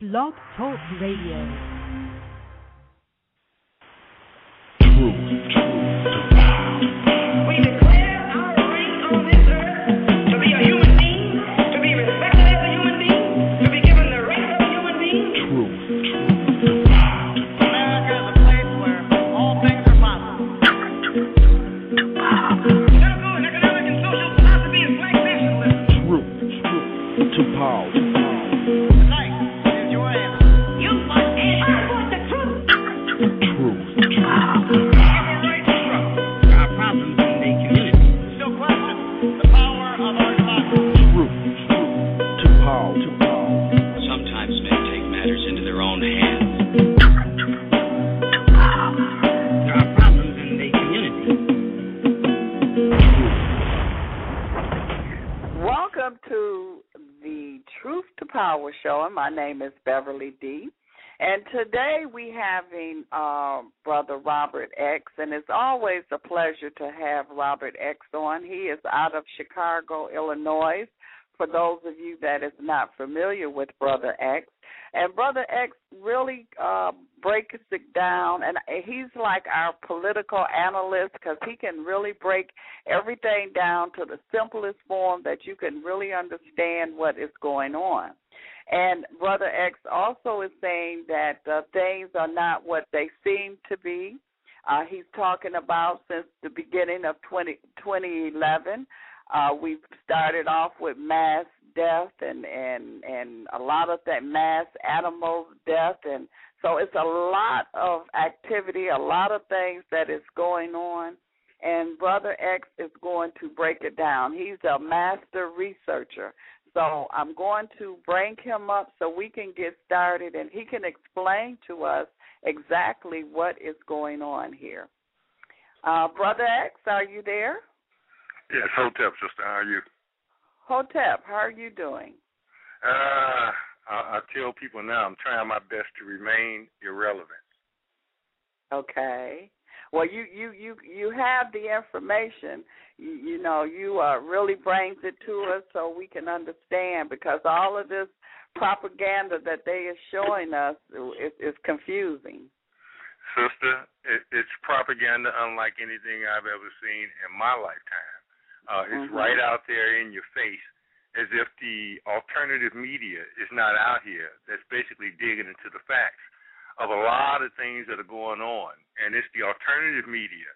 Blog Talk Radio. We my name is Beverly D. And today we having um, Brother Robert X, and it's always a pleasure to have Robert X on. He is out of Chicago, Illinois. For those of you that is not familiar with Brother X, and Brother X really uh, breaks it down, and he's like our political analyst because he can really break everything down to the simplest form that you can really understand what is going on. And Brother X also is saying that uh, things are not what they seem to be. Uh, he's talking about since the beginning of 20, 2011. Uh, we've started off with mass death and, and, and a lot of that mass animal death. And so it's a lot of activity, a lot of things that is going on. And Brother X is going to break it down. He's a master researcher. So I'm going to bring him up so we can get started and he can explain to us exactly what is going on here. Uh, Brother X, are you there? Yes, Hotep, sister. How are you? Hotep, how are you doing? Uh, I, I tell people now I'm trying my best to remain irrelevant. Okay. Well, you you you you have the information. You, you know, you uh, really brings it to us so we can understand because all of this propaganda that they are showing us is, is confusing. Sister, it, it's propaganda unlike anything I've ever seen in my lifetime. Uh, it's Mhm. right out there in your face, as if the alternative media is not out here. That's basically digging into the facts of a lot of things that are going on, and it's the alternative media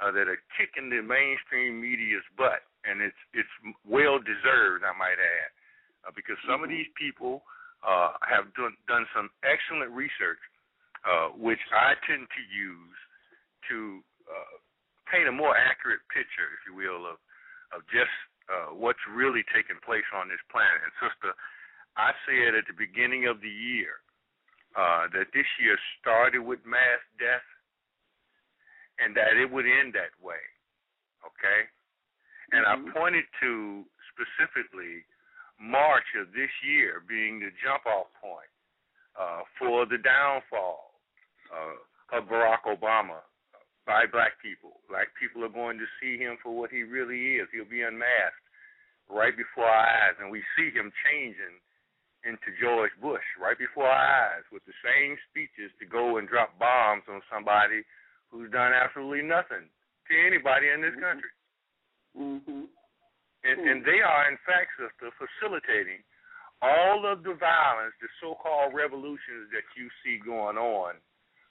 uh, that are kicking the mainstream media's butt, and it's it's well deserved, I might add, uh, because some of these people uh, have done done some excellent research, uh, which I tend to use to uh, paint a more accurate picture, if you will, of of just uh, what's really taking place on this planet. And sister, I said at the beginning of the year uh, that this year started with mass death, and that it would end that way. Okay, and Mhm. I pointed to specifically March of this year being the jump-off point uh, for the downfall uh, of Barack Obama by black people. Black people are going to see him for what he really is. He'll be unmasked right before our eyes, and we see him changing into George Bush right before our eyes with the same speeches to go and drop bombs on somebody who's done absolutely nothing to anybody in this Mhm. country. Mhm. And, and they are, in fact, sister, facilitating all of the violence, the so-called revolutions that you see going on.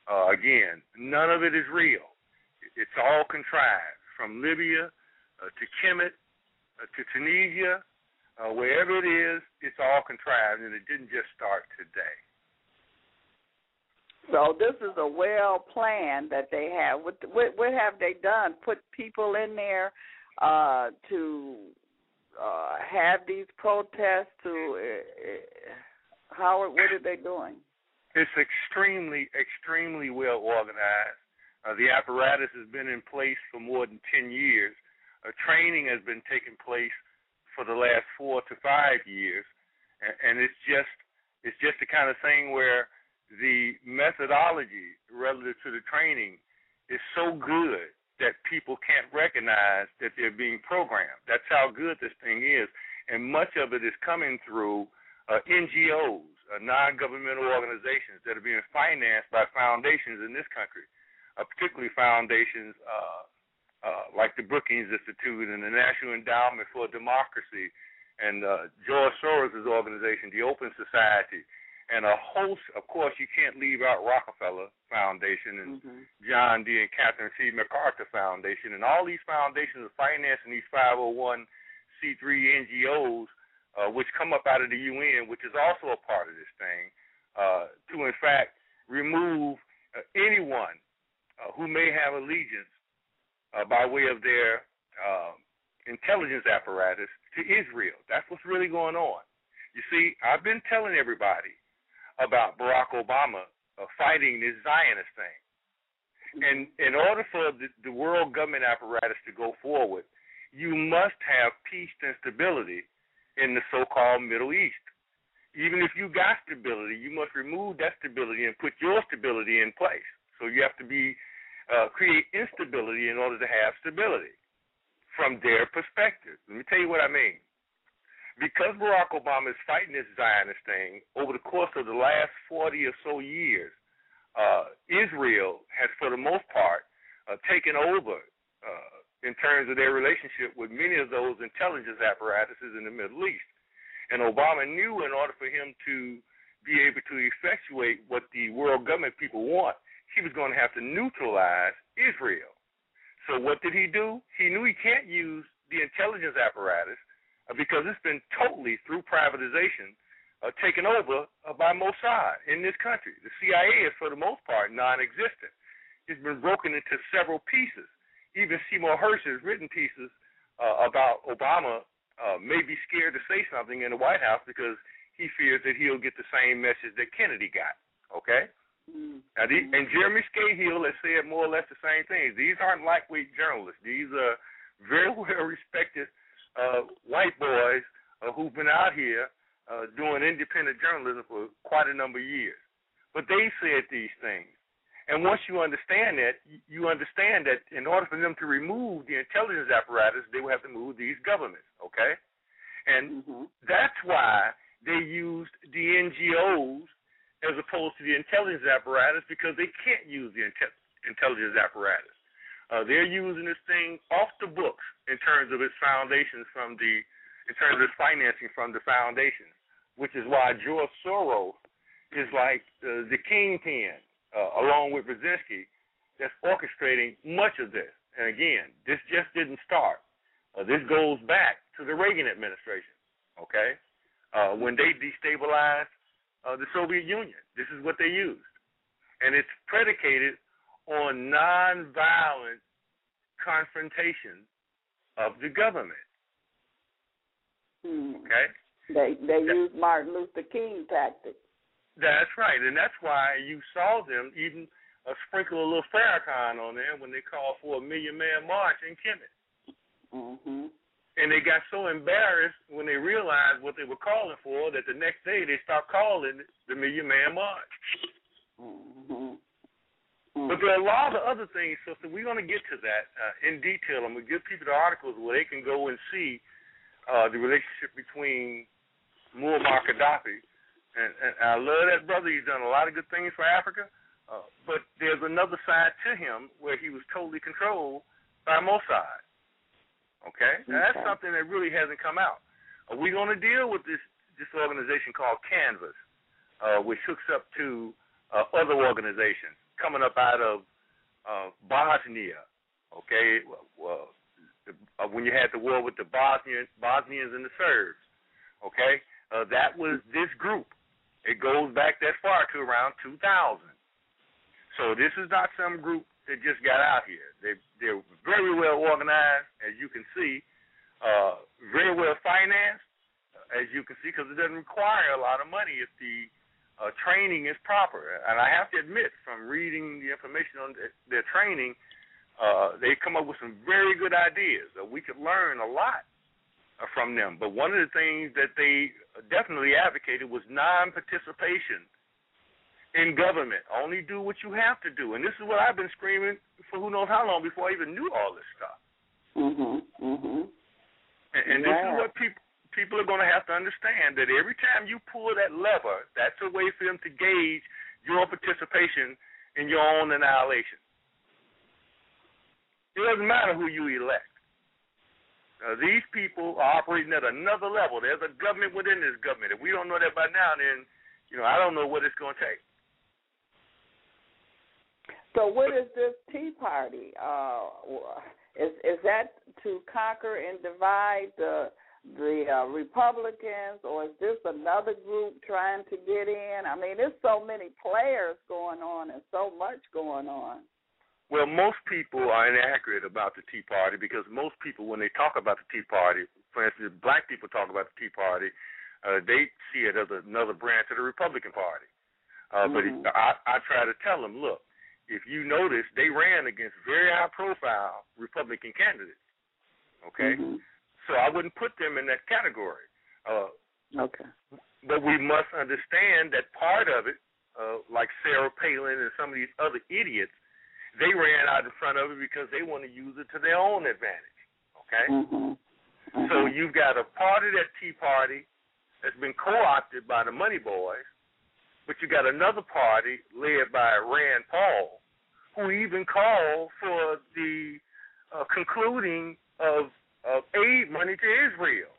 Uh, again, none of it is real. It's all contrived, from Libya uh, to Kemet uh, to Tunisia, uh, wherever it is, it's all contrived, and it didn't just start today. So this is a well plan that they have. What, what what have they done? Put people in there uh, to uh, have these protests. To uh, uh, how? What are they doing? It's extremely, extremely well organized. Uh, the apparatus has been in place for more than 10 years. Uh, training has been taking place for the last four to five years, and, and it's just it's just the kind of thing where the methodology relative to the training is so good that people can't recognize that they're being programmed. That's how good this thing is, and much of it is coming through uh, NGOs, uh, non-governmental organizations that are being financed by foundations in this country, uh, particularly foundations uh, uh, like the Brookings Institute and the National Endowment for Democracy, and uh, George Soros' organization, the Open Society, and a host. Of course, you can't leave out Rockefeller Foundation and Mhm. John D. and Catherine C. MacArthur Foundation, and all these foundations are financing these 501c3 NGOs, uh, which come up out of the UN, which is also a part of this thing, uh, to in fact remove uh, anyone uh, who may have allegiance uh, by way of their uh, intelligence apparatus to Israel. That's what's really going on. You see, I've been telling everybody about Barack Obama uh, fighting this Zionist thing. And in order for the, the world government apparatus to go forward, you must have peace and stability in the so-called Middle East. Even if you got stability, you must remove that stability and put your stability in place. So you have to be uh, create instability in order to have stability from their perspective. Let me tell you what I mean. Because Barack Obama is fighting this Zionist thing over the course of the last 40 or so years, uh, Israel has, for the most part, uh, taken over uh, in terms of their relationship with many of those intelligence apparatuses in the Middle East. And Obama knew in order for him to be able to effectuate what the world government people want, he was going to have to neutralize Israel. So what did he do? He knew he can't use the intelligence apparatus because it's been totally through privatization uh, taken over uh, by Mossad in this country. The CIA is for the most part non-existent. It's been broken into several pieces. Even Seymour Hersh has written pieces uh, about Obama uh, may be scared to say something in the White House because he fears that he'll get the same message that Kennedy got. Okay. Mhm. Now, the, and Jeremy Scahill has said more or less the same thing. These aren't lightweight journalists. These are very well respected uh, white boys uh, who've been out here uh, doing independent journalism for quite a number of years. But they said these things. And once you understand that, you understand that in order for them to remove the intelligence apparatus, they will have to move these governments, okay? And Mhm. that's why they used the NGOs as opposed to the intelligence apparatus because they can't use the inte- intelligence apparatus. Uh, they're using this thing off the books in terms of its foundations from the, in terms of its financing from the foundations, which is why George Soros is like uh, the kingpin, uh, along with Brzezinski, that's orchestrating much of this. And again, this just didn't start. Uh, this goes back to the Reagan administration. Okay, uh, when they destabilized uh, the Soviet Union, this is what they used, and it's predicated on nonviolent confrontation of the government. Mhm. Okay, They they Yeah. use Martin Luther King tactics. that's right, and that's why you saw them even uh, sprinkle a little Farrakhan on there when they called for a million man march in Kemet. Mhm. And they got so embarrassed when they realized what they were calling for that the next day they stopped calling it the Million Man March. Mhm. But there are a lot of other things, sister. We're going to get to that uh, in detail. I'm going to give people the articles where they can go and see uh, the relationship between Muammar Gaddafi. And, and I love that brother. He's done a lot of good things for Africa. Uh, but there's another side to him where he was totally controlled by Mossad. Okay? Now, that's something that really hasn't come out. Uh, we're going to deal with this, this organization called Canvas, uh, which hooks up to uh, other organizations coming up out of uh, Bosnia. Okay, well, uh, when you had the war with the Bosnian Bosnians and the Serbs. Okay, uh, that was this group. It goes back that far to around 2000. So this is not some group that just got out here. They they're very well organized, as you can see, uh, very well financed, as you can see, because it doesn't require a lot of money if the uh, training is proper. And I have to admit, from reading the information on their, their training, uh, they come up with some very good ideas. Uh, we could learn a lot uh, from them. But one of the things that they definitely advocated was non-participation in government. Only do what you have to do. And this is what I've been screaming for who knows how long before I even knew all this stuff. Mhm. Mhm. And, and this is what people people are going to have to understand that every time you pull that lever, that's a way for them to gauge your participation in your own annihilation. It doesn't matter who you elect. Uh, these people are operating at another level. There's a government within this government. If we don't know that by now, then you know I don't know what it's going to take. So, what is this Tea Party? Uh, is is that to conquer and divide the the uh, Republicans, or is this another group trying to get in? I mean, there's so many players going on and so much going on. Well, most people are inaccurate about the Tea Party because most people, when they talk about the Tea Party, for instance, black people talk about the Tea Party, uh, they see it as another branch of the Republican Party. Uh, Mhm. But I, I try to tell them, look, if you notice, they ran against very high-profile Republican candidates. Okay, Mhm. So I wouldn't put them in that category. Uh, Okay. but we must understand that part of it, uh, like Sarah Palin and some of these other idiots, they ran out in front of it because they want to use it to their own advantage. Okay? Mhm. So Mhm. you've got a part of that Tea Party that's been co-opted by the money boys, but you got another party led by Rand Paul, who even called for the uh, concluding of, of aid money to Israel,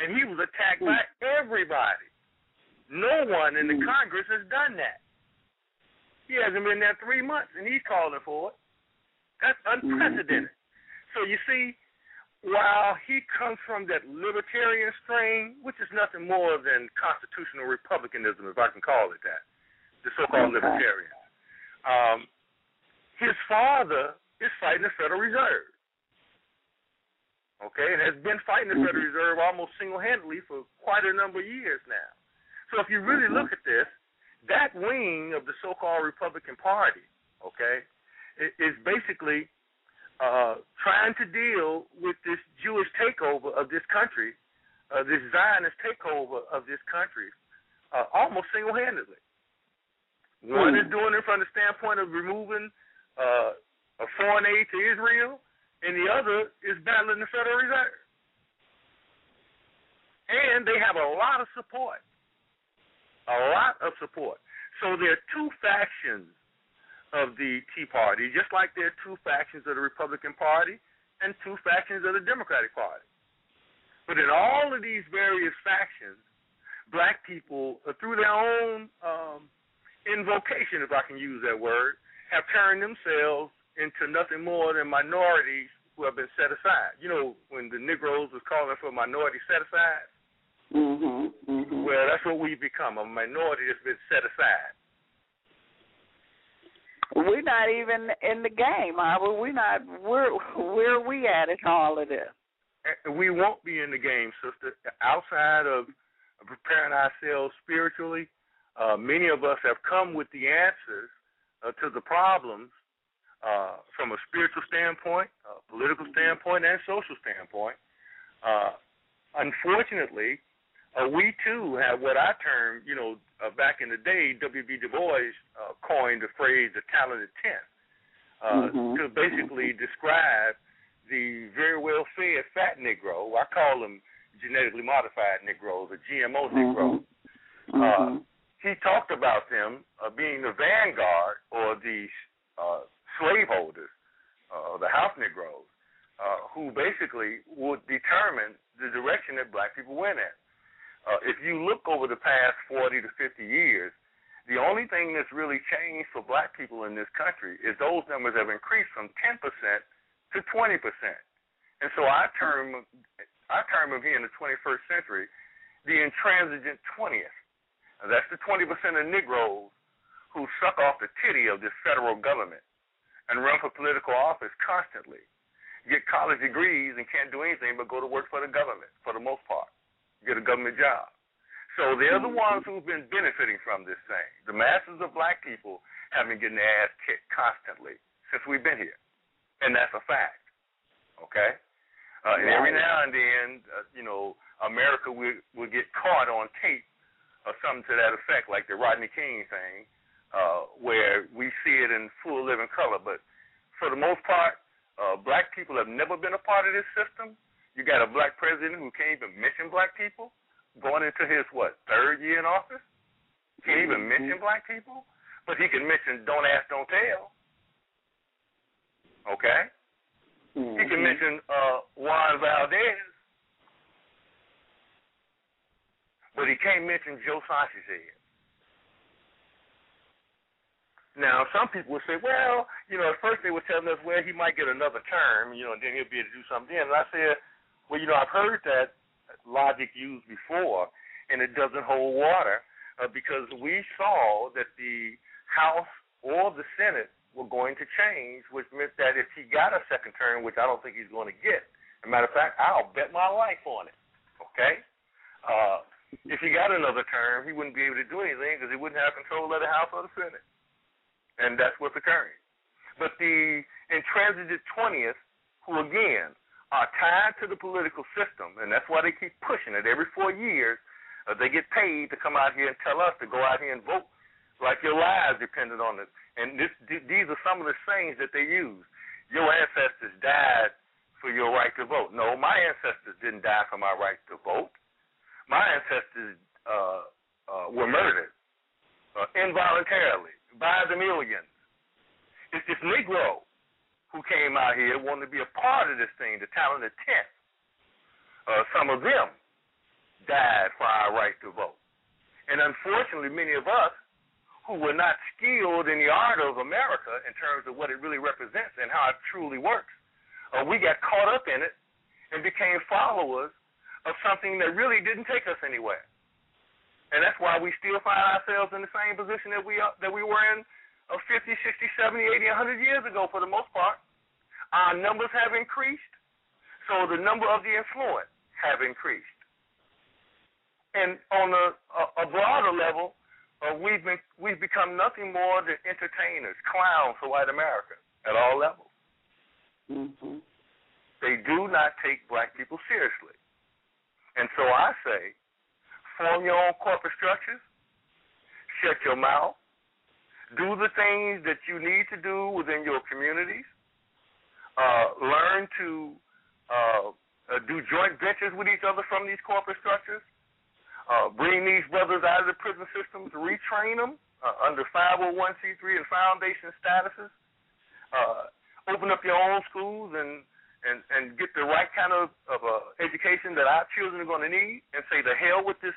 and he was attacked by everybody. No one in the. Congress has done that. He hasn't been there three months, and he's calling for it. That's unprecedented. So you see, while he comes from that libertarian strain, which is nothing more than constitutional republicanism, if I can call it that, the so-called libertarian. Um, his father is fighting the Federal Reserve. Okay, and has been fighting the Federal Reserve almost single-handedly for quite a number of years now. So if you really look at this, that wing of the so-called Republican Party, okay, is basically uh, trying to deal with this Jewish takeover of this country, uh, this Zionist takeover of this country, uh, almost single-handedly. One is doing it from the standpoint of removing uh, a foreign aid to Israel, and the other is battling the Federal Reserve. And they have a lot of support. A lot of support. So there are two factions of the Tea Party, just like there are two factions of the Republican Party and two factions of the Democratic Party. But in all of these various factions, black people, uh, through their own um, invocation, if I can use that word, have turned themselves into nothing more than minorities who have been set aside. You know, when the Negroes was calling for minority set aside, Mhm. Mhm. well, that's what we've become a minority that's been set aside. We're not even in the game, are we? We're not. Where where are we at in all of this? We won't be in the game, sister. Outside of preparing ourselves spiritually, uh, many of us have come with the answers uh, to the problems uh, from a spiritual standpoint, a political standpoint, and social standpoint. Uh, unfortunately, uh, we too have what I term, you know, uh, back in the day, W.B. Du Bois uh, coined the phrase "the talented tenth" uh, Mhm. to basically describe the very well fed fat Negro. I call them genetically modified Negroes or GMO Negroes. Mhm. Uh, he talked about them uh, being the vanguard or the uh, slaveholders, uh, the house Negroes, uh, who basically would determine the direction that black people went in. Uh, if you look over the past 40 to 50 years, the only thing that's really changed for black people in this country is those numbers have increased from 10% to 20%. And so I term, I term them here in the 21st century the intransigent 20th. And that's the 20% of Negroes who suck off the titty of this federal government and run for political office constantly, get college degrees and can't do anything but go to work for the government for the most part, get a government job. So they're the ones who've been benefiting from this thing. The masses of black people have been getting their ass kicked constantly since we've been here, and that's a fact. Okay, uh, and every now and then, uh, you know, America will will get caught on tape or something to that effect, like the Rodney King thing, uh, where we see it in full living color. But for the most part, uh, black people have never been a part of this system, You got a black president who can't even mention black people going into his what third year in office. Can't even mention black people, but he can mention don't ask, don't tell. Okay, he can mention uh, Juan Valdez, but he can't mention Joe Sanchez head. Now, some people would say, well, you know, at first they were telling us, well, he might get another term, you know, and then he'll be able to do something then. And I said, well, you know, I've heard that logic used before, and it doesn't hold water uh, because we saw that the House or the Senate were going to change, which meant that if he got a second term, which I don't think he's going to get, as a matter of fact, I'll bet my life on it. Okay, uh, if he got another term, he wouldn't be able to do anything because he wouldn't have control of the House or the Senate, and that's what's occurring. But the intransigent twentieth, who again are tied to the political system, and that's why they keep pushing it every four years. Uh, they get paid to come out here and tell us to go out here and vote like your lives depended on it. And this, th- these are some of the sayings that they use. Your ancestors died for your right to vote. No, my ancestors didn't die for my right to vote. My ancestors uh, uh, were murdered uh, involuntarily by the millions. It's this Negro who came out here wanted to be a part of this thing, the talented tenth. Uh, some of them died for our right to vote. And unfortunately, many of us who were not skilled in the art of America in terms of what it really represents and how it truly works, uh, we got caught up in it and became followers of something that really didn't take us anywhere. And that's why we still find ourselves in the same position that we are, that we were in of 50, 60, 70, 80, 100 years ago for the most part. Our numbers have increased, so the number of the influence have increased. And on a, a, a broader level, uh, we've been we've become nothing more than entertainers, clowns for white America at all levels. Mm-hmm. They do not take black people seriously. And so I say, form your own corporate structures, shut your mouth, do the things that you need to do within your communities, uh, learn to uh, uh, do joint ventures with each other from these corporate structures, uh, bring these brothers out of the prison systems, retrain them uh, under 501c3 and foundation statuses, uh, open up your own schools and and and get the right kind of of uh, education that our children are going to need, and say the hell with this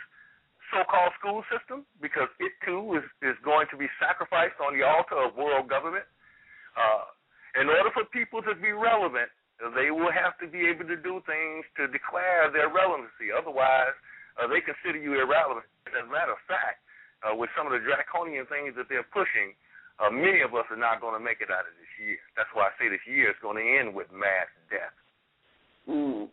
so-called school system because it too is is going to be sacrificed on the altar of world government. Uh, in order for people to be relevant, they will have to be able to do things to declare their relevancy. Otherwise, uh, they consider you irrelevant. As a matter of fact, uh, with some of the draconian things that they're pushing, uh, many of us are not going to make it out of this year. That's why I say this year is going to end with mass death. Mm.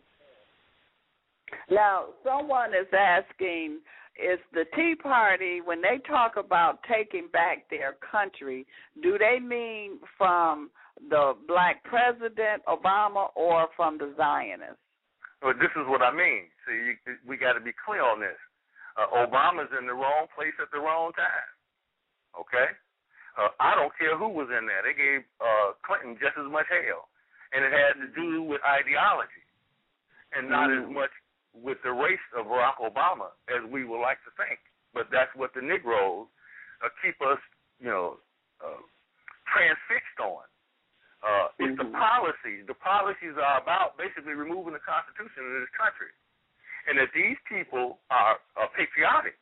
Now, someone is asking, is the Tea Party, when they talk about taking back their country, do they mean from the black president, Obama, or from the Zionists? Well, this is what I mean. See, you, we got to be clear on this. Uh, Obama's in the wrong place at the wrong time. Okay? Uh, I don't care who was in there. They gave uh, Clinton just as much hell. And it had to do with ideology and not as much with the race of Barack Obama as we would like to think. But that's what the Negroes uh, keep us, you know, uh, transfixed on. Uh, it's the policies. The policies are about basically removing the Constitution of this country. And that these people are, are patriotic.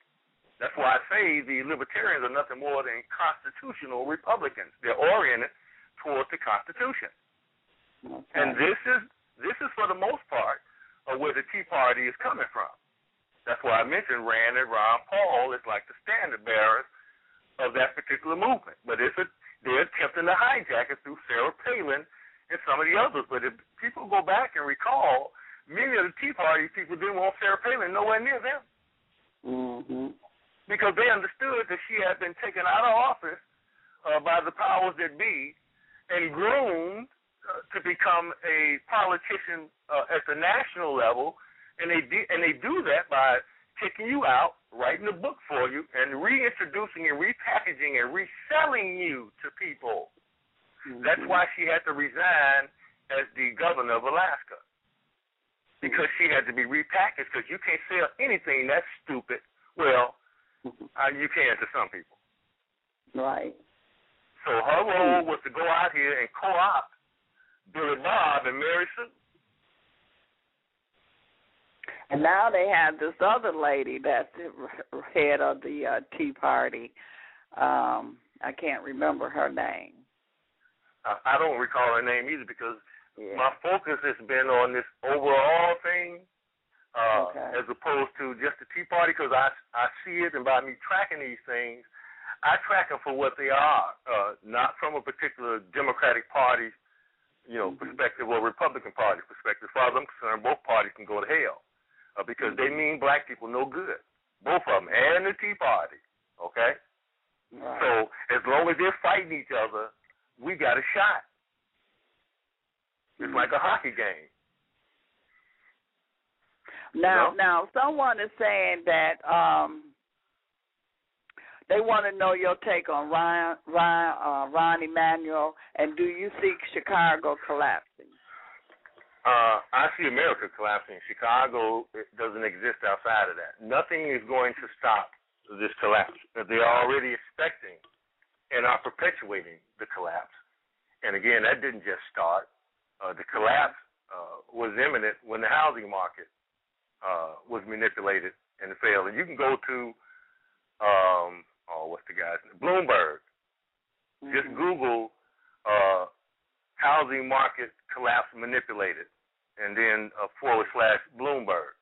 That's why I say the libertarians are nothing more than constitutional Republicans. They're oriented towards the Constitution. Okay. And this is this is for the most part uh, where the Tea Party is coming from. That's why I mentioned Rand and Ron Paul is like the standard bearers of that particular movement. But it's a, they're attempting to hijack it through Sarah Palin and some of the others. But if people go back and recall, many of the Tea Party people didn't want Sarah Palin nowhere near them Mm-hmm. because they understood that she had been taken out of office uh, by the powers that be and groomed uh, to become a politician uh, at the national level, and they de- and they do that by taking you out, writing a book for you, and reintroducing and repackaging and reselling you to people. That's why she had to resign as the governor of Alaska. because she had to be repackaged because you can't sell anything that's stupid. Well, uh, you can to some people. Right. So her role was to go out here and co-opt Billy Bob and Mary Sue. And now they have this other lady that's the head of the uh, Tea Party. Um, I can't remember her name. Uh, I don't recall her name either because Yeah. my focus has been on this overall thing uh, Okay. as opposed to just the Tea Party because I I see it and by me tracking these things, I track them for what they are, uh, not from a particular Democratic Party, you know, perspective or Republican Party perspective. As far as I'm concerned, both parties can go to hell uh, because they mean black people no good, both of them, and the Tea Party. Okay, Right. so as long as they're fighting each other, we got a shot. It's like a hockey game. Now, No. now, someone is saying that um, they want to know your take on Ryan, Ryan, uh, Rahm Emanuel, and do you see Chicago collapsing? Uh, I see America collapsing. Chicago doesn't exist outside of that. Nothing is going to stop this collapse. They're already expecting and are perpetuating the collapse. And again, that didn't just start. Uh, the collapse uh, was imminent when the housing market uh, was manipulated and failed. And you can go to, um, oh, what's the guy's name? Bloomberg. Just Google uh, housing market collapse manipulated, and then uh, forward slash Bloomberg,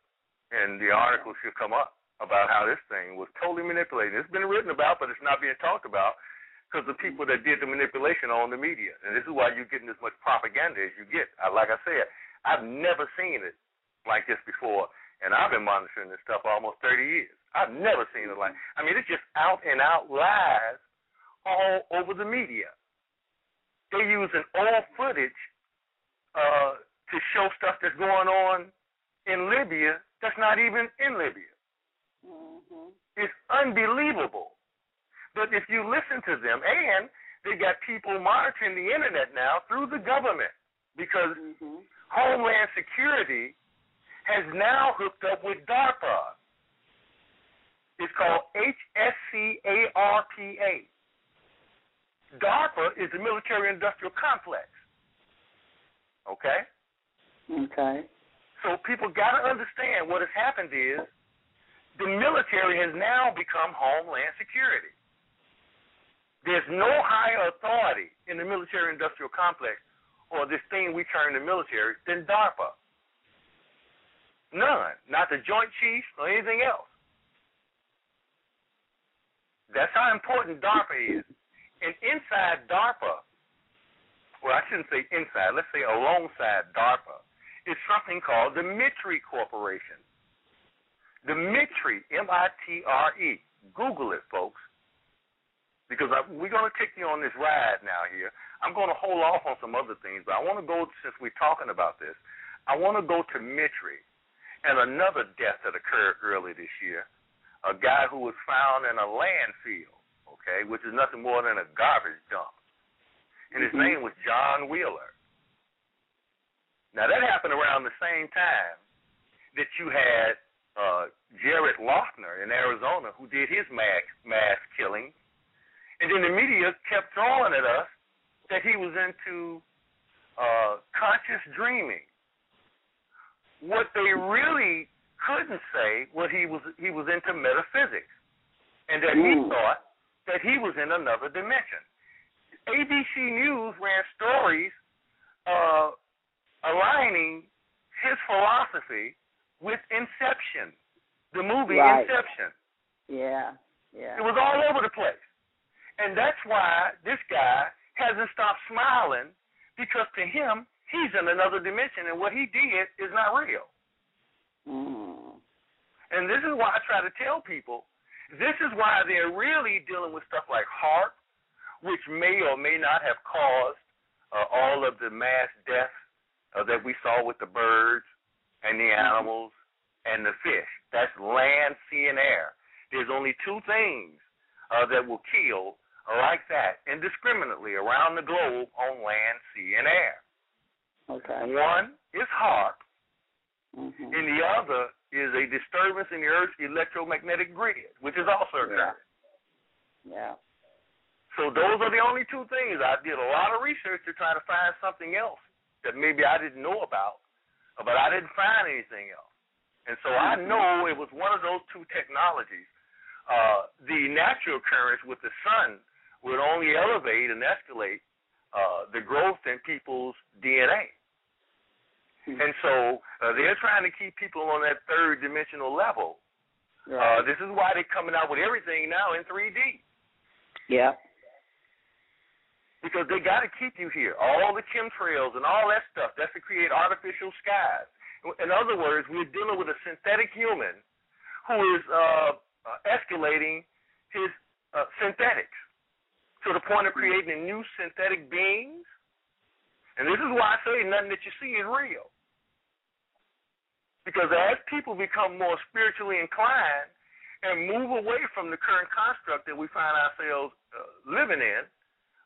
and the article should come up about how this thing was totally manipulated. It's been written about, but it's not being talked about because the people that did the manipulation are on the media, and this is why you're getting as much propaganda as you get. I, like I said, I've never seen it like this before, and I've been monitoring this stuff almost 30 years. I've never seen it like. I mean, it's just out and out lies all over the media. They're using old footage uh, to show stuff that's going on in Libya that's not even in Libya. Mm-hmm. It's unbelievable. But if you listen to them, and they got people monitoring the internet now through the government because Mm-hmm. Homeland Security has now hooked up with DARPA. It's called HSCARPA. DARPA is the military industrial complex. Okay? Okay. So people got to understand what has happened is the military has now become Homeland Security. There's no higher authority in the military industrial complex or this thing we term the military than DARPA. None. Not the Joint Chiefs or anything else. That's how important DARPA is. And inside DARPA, well, I shouldn't say inside, let's say alongside DARPA, is something called the MITRE Corporation. The MITRE, M I T R E. Google it, folks. Because I, we're going to take you on this ride now here. I'm going to hold off on some other things, but I want to go, since we're talking about this, I want to go to MITRE and another death that occurred early this year. A guy who was found in a landfill, okay, which is nothing more than a garbage dump. And his Mhm. name was John Wheeler. Now, that happened around the same time that you had uh, Jared Loughner in Arizona who did his mass, mass killing. And then the media kept throwing at us that he was into uh, conscious dreaming. What they really couldn't say what he was he was into metaphysics, and that he Mm. thought that he was in another dimension. ABC News ran stories uh, aligning his philosophy with Inception, the movie Right. Inception. Yeah. Yeah. It was all over the place. And that's why this guy hasn't stopped smiling because to him, he's in another dimension and what he did is not real. Mm. And this is why I try to tell people this is why they're really dealing with stuff like HAARP, which may or may not have caused uh, all of the mass deaths uh, that we saw with the birds and the animals and the fish. That's land, sea, and air. There's only two things uh, that will kill like that indiscriminately around the globe on land, sea, and air. Okay. One is HAARP, Mhm. and the other is a disturbance in the Earth's electromagnetic grid, which is also occurring. Yeah. yeah. So those are the only two things. I did a lot of research to try to find something else that maybe I didn't know about, but I didn't find anything else. And so I know it was one of those two technologies. Uh, the natural currents with the sun would only elevate and escalate uh, the growth in people's DNA. And so uh, they're trying to keep people on that third dimensional level. Uh, this is why they're coming out with everything now in 3D yeah. because they got to keep you here. All the chemtrails and all that stuff, that's to create artificial skies. In other words, we're dealing with a synthetic human who is uh, uh, escalating his uh, synthetics to the point of creating a new synthetic beings. And this is why I say nothing that you see is real. Because as people become more spiritually inclined and move away from the current construct that we find ourselves uh, living in,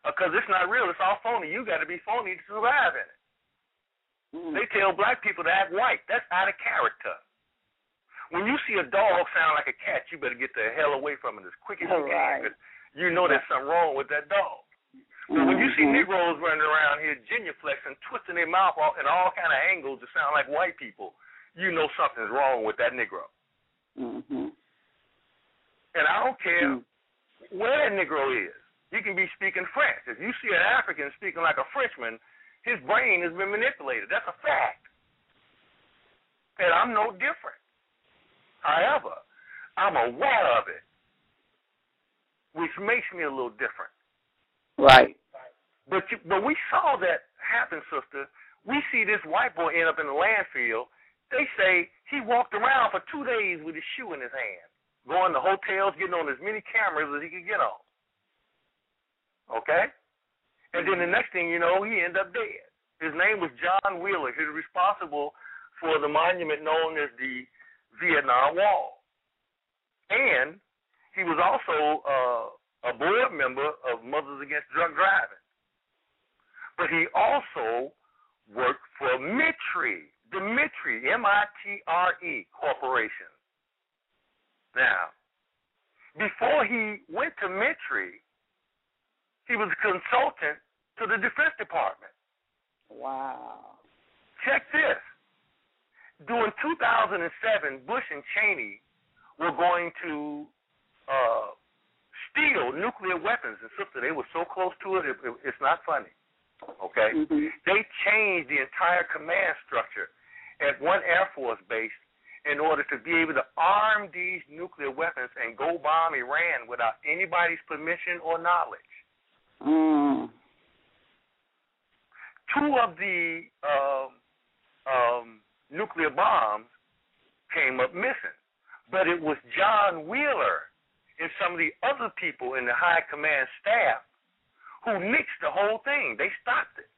because it's not real, it's all phony. You got to be phony to survive in it. Mm. They tell black people to act white. That's out of character. When you see a dog sound like a cat, you better get the hell away from it as quick as you Right. can. 'cause You know there's something wrong with that dog. But when you see Mhm. Negroes running around here genuflexing, twisting their mouth off in all kind of angles to sound like white people, you know something's wrong with that Negro. Mhm. And I don't care Mm. where that Negro is. He can be speaking French. If you see an African speaking like a Frenchman, his brain has been manipulated. That's a fact. And I'm no different. However, I'm aware of it, which makes me a little different. Right. But you, but we saw that happen, sister. We see this white boy end up in the landfill. They say he walked around for two days with his shoe in his hand, going to hotels, getting on as many cameras as he could get on. Okay? And then the next thing you know, he ended up dead. His name was John Wheeler. He was responsible for the monument known as the Vietnam Wall. And he was also uh, a board member of Mothers Against Drunk Driving. But he also worked for MITRE, the MITRE, M-I-T-R-E Corporation. Now, before he went to MITRE, he was a consultant to the Defense Department. Wow. Check this. During 2007, Bush and Cheney were going to uh, steal nuclear weapons. And sister, they were so close to it, it, it it's not funny. Okay? Mhm. They changed the entire command structure at one Air Force base in order to be able to arm these nuclear weapons and go bomb Iran without anybody's permission or knowledge. Mm. Two of the um, um, nuclear bombs came up missing, but it was John Wheeler and some of the other people in the high command staff who nixed the whole thing. They stopped it.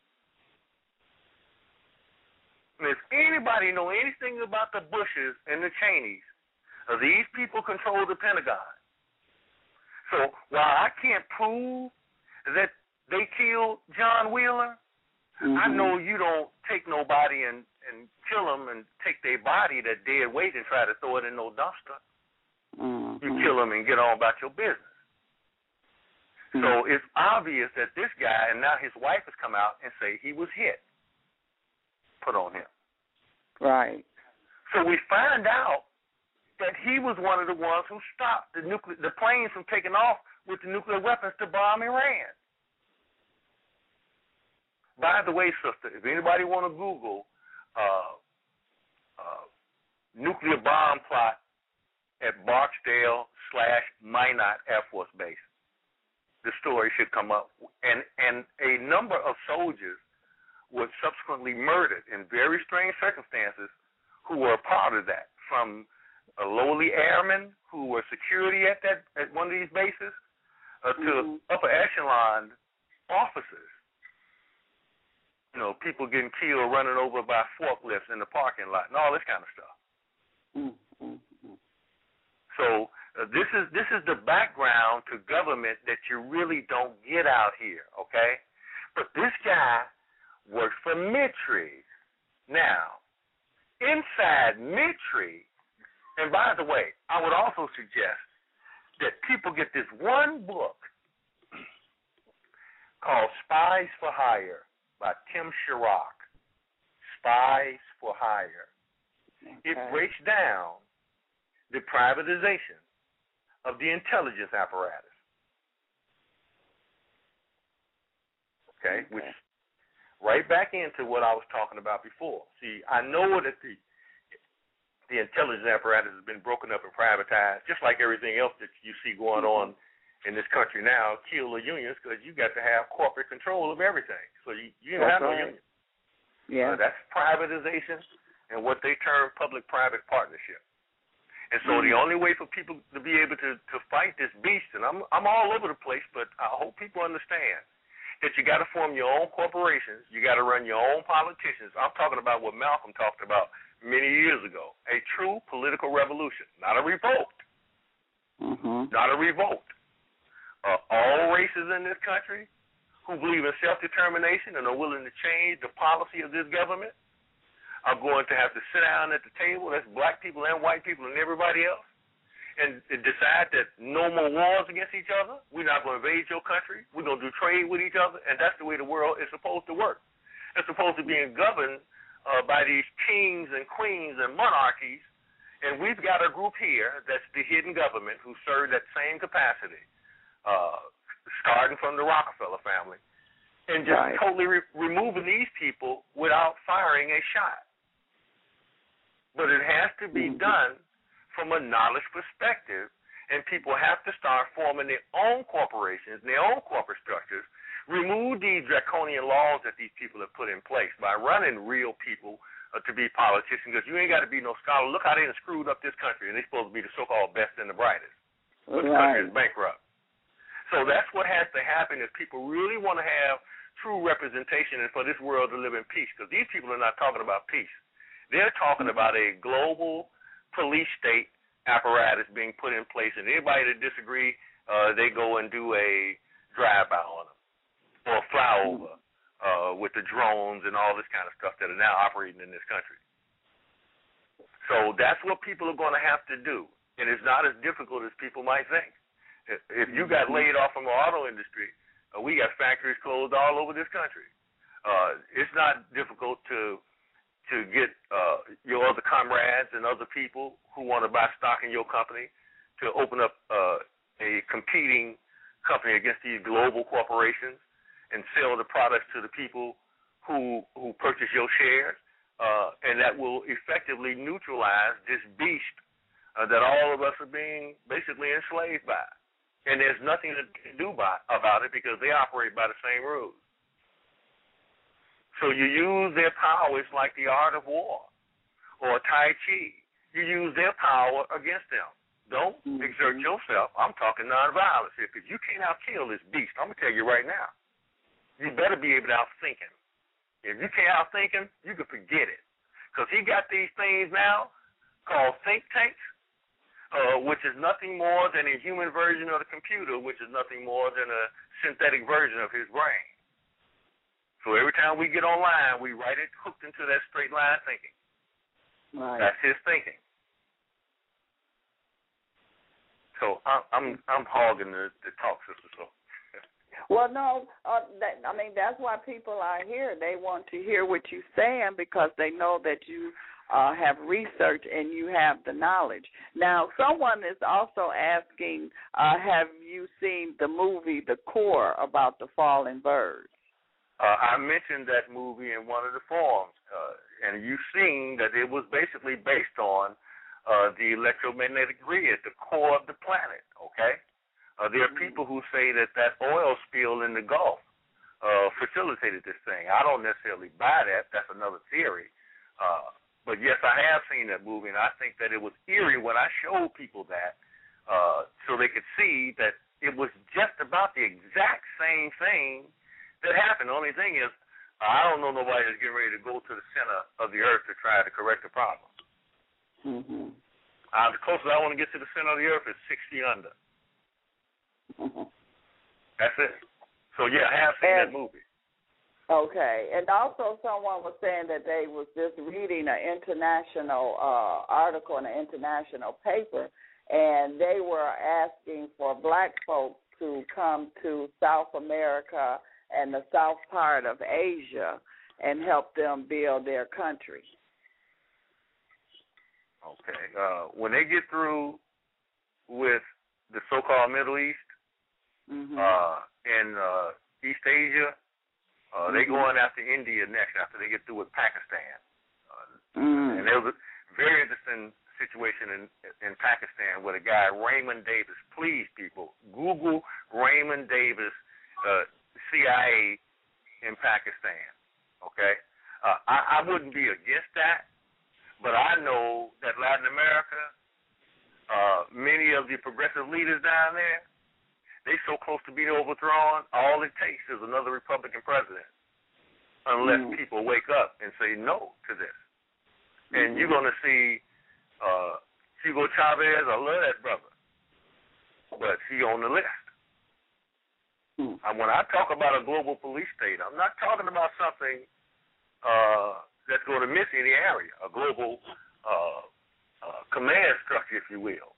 And if anybody know anything about the Bushes and the Cheneys, uh, these people control the Pentagon. So while I can't prove that they killed John Wheeler, I Mhm. know you don't take nobody and and kill them and take their body that dead weight and try to throw it in no dumpster. Mhm. You kill them and get on about your business. So it's obvious that this guy and now his wife has come out and say he was hit. Put on him. Right. So we find out that he was one of the ones who stopped the nuclear the planes from taking off with the nuclear weapons to bomb Iran. By the way, sister, if anybody want to Google uh, uh, nuclear bomb plot at Barksdale slash Minot Air Force Base, the story should come up. And and a number of soldiers were subsequently murdered in very strange circumstances who were a part of that, from a lowly airman who were security at that at one of these bases, uh, to Mhm. upper echelon officers. You know, people getting killed running over by forklifts in the parking lot and all this kind of stuff. Mm, mm, mm. So uh, this is this is the background to government that you really don't get out here, okay? But this guy works for MITRE. Now, inside MITRE, and by the way, I would also suggest that people get this one book called Spies for Hire by Tim Shorrock. Spies for Hire. It breaks down the privatization of the intelligence apparatus. Okay, which Okay. Right back into what I was talking about before. See, I know that the the intelligence apparatus has been broken up and privatized, just like everything else that you see going on in this country now. Kill the unions because you got to have corporate control of everything. So you you don't That's have no right. union. Yeah. Uh, that's privatization and what they term public-private partnership. And so the Mhm. only way for people to be able to to fight this beast, and I'm I'm all over the place, but I hope people understand that you got to form your own corporations, you got to run your own politicians. I'm talking about what Malcolm talked about many years ago: a true political revolution, not a revolt, Mhm. not a revolt. Uh, all races in this country who believe in self-determination and are willing to change the policy of this government are going to have to sit down at the table. That's black people and white people and everybody else, and, decide that no more wars against each other. We're not going to invade your country. We're going to do trade with each other, and that's the way the world is supposed to work. It's supposed to be governed uh, by these kings and queens and monarchies, and we've got a group here that's the hidden government who serve that same capacity, uh, starting from the Rockefeller family, and just Right. totally re- removing these people without firing a shot. But it has to be Mhm. done from a knowledge perspective, and people have to start forming their own corporations, their own corporate structures, remove these draconian laws that these people have put in place by running real people uh, to be politicians, because you ain't got to be no scholar. Look how they done screwed up this country, and they're supposed to be the so-called best and the brightest. But the country is bankrupt. So that's what has to happen if people really want to have true representation and for this world to live in peace. Because these people are not talking about peace. They're talking about a global police state apparatus being put in place, and anybody that disagree, uh, they go and do a drive-by on them or a flyover uh, with the drones and all this kind of stuff that are now operating in this country. So that's what people are going to have to do, and it's not as difficult as people might think. If- If you got laid off from the auto industry, uh, we got factories closed all over this country. Uh, it's not difficult to to get uh, your other comrades and other people who want to buy stock in your company to open up uh, a competing company against these global corporations and sell the products to the people who who purchase your shares, uh, and that will effectively neutralize this beast uh, that all of us are being basically enslaved by. And there's nothing to do by, about it because they operate by the same rules. So you use their power. It's like the art of war or Tai Chi. You use their power against them. Don't Mhm. exert yourself. I'm talking nonviolence here because you can't outkill this beast. I'm going to tell you right now. You better be able to outthink him. If you can't outthink him, you can forget it. Because he got these things now called think tanks, uh, which is nothing more than a human version of the computer, which is nothing more than a synthetic version of his brain. So every time we get online, we write it hooked into that straight line thinking. Right. That's his thinking. So I'm I'm I'm hogging the, the talk, sister. So Well, no, uh, that, I mean that's why people are here. They want to hear what you're saying because they know that you uh, have research and you have the knowledge. Now, someone is also asking, uh, have you seen the movie The Core about the fallen birds? Uh, I mentioned that movie in one of the forums, uh, and you've seen that it was basically based on uh, the electromagnetic grid, the core of the planet. Okay, uh, there are people who say that that oil spill in the Gulf uh, facilitated this thing. I don't necessarily buy that. That's another theory. Uh, but yes, I have seen that movie, and I think that it was eerie when I showed people that, uh, so they could see that it was just about the exact same thing that happened. The only thing is, I don't know nobody that's getting ready to go to the center of the earth to try to correct the problem. Mm-hmm. Uh, the closest I want to get to the center of the earth is 60 under. Mm-hmm. That's it. So yeah, I have seen And- that movie. Okay, and also someone was saying that they was just reading an international uh, article in an international paper, and they were asking for black folks to come to South America and the south part of Asia and help them build their country. Okay. Uh, when they get through with the so-called Middle East hmm uh, and uh, East Asia, uh, they Mhm. going after India next after they get through with Pakistan. Uh, mm And there was a very interesting situation in in Pakistan with a guy Raymond Davis. Please, people, Google Raymond Davis, uh, CIA in Pakistan. Okay, uh, I, I wouldn't be against that, but I know that Latin America, uh, many of the progressive leaders down there, they so close to being overthrown. All it takes is another Republican president, unless Mm. people wake up and say no to this and you're gonna see uh Hugo Chavez. I love that brother, but he on the list. Mm. And when I talk about a global police state, I'm not talking about something uh that's going to miss any area, a global uh, uh command structure, if you will.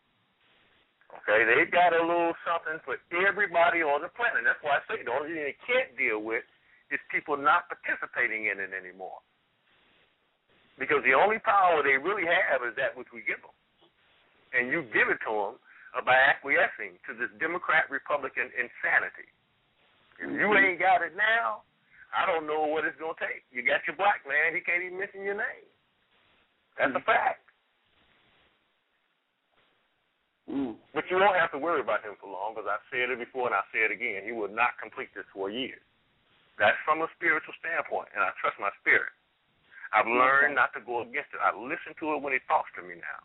Okay, they got a little something for everybody on the planet. That's why I say the only thing they can't deal with is people not participating in it anymore because the only power they really have is that which we give them, and you give it to them by acquiescing to this Democrat Republican insanity. If you ain't got it now, I don't know what it's gonna take. You got your black man; he can't even mention your name. That's a fact. Mm. But you won't have to worry about him for long because I've said it before and I'll say it again. He will not complete this for years. That's from a spiritual standpoint, and I trust my spirit. I've learned not to go against it. I listen to it when he talks to me now.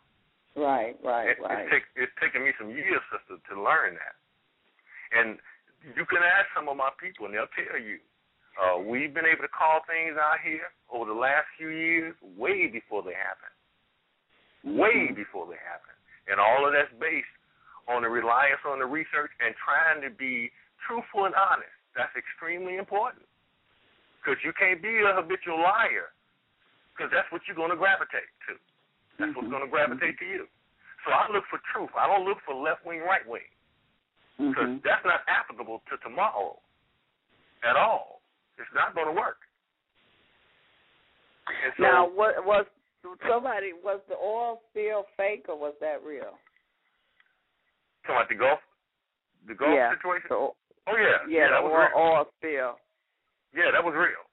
Right, right, It, right. it's, take, it's taken me some years, sister, to learn that. And you can ask some of my people, and they'll tell you. Uh, we've been able to call things out here over the last few years way before they happen. Way Mhm. before they happen. And all of that's based on the reliance on the research and trying to be truthful and honest. That's extremely important. Because you can't be a habitual liar, because that's what you're going to gravitate to. That's what's Mhm. going to gravitate to you. So I look for truth. I don't look for left wing, right wing, because Mhm. that's not applicable to tomorrow at all. It's not going to work. So, Now, what was somebody was the oil spill fake or was that real? talking about the Gulf, the Gulf yeah. situation. Oh yeah, yeah, that the was real. oil spill. Yeah, that was real.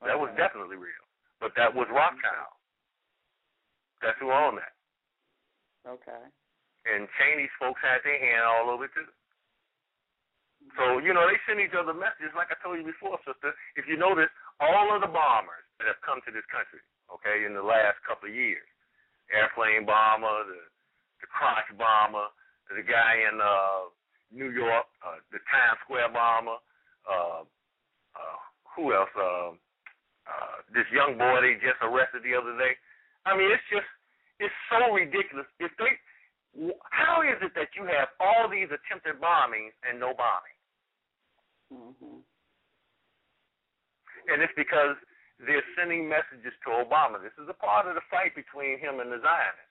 That was definitely real. But that was Rothschild. That's who owned that. Okay. And Cheney's folks had their hand all over too. So, you know, they send each other messages like I told you before, sister. If you notice, all of the bombers that have come to this country, okay, in the last couple of years, airplane bomber, the the crotch bomber, the guy in uh New York, uh the Times Square bomber, uh uh who else? Uh, uh this young boy they just arrested the other day. I mean, it's just it's so ridiculous. If they how is it that you have all these attempted bombings and no bombing? Mhm. And it's because they're sending messages to Obama. This is a part of the fight between him and the Zionists.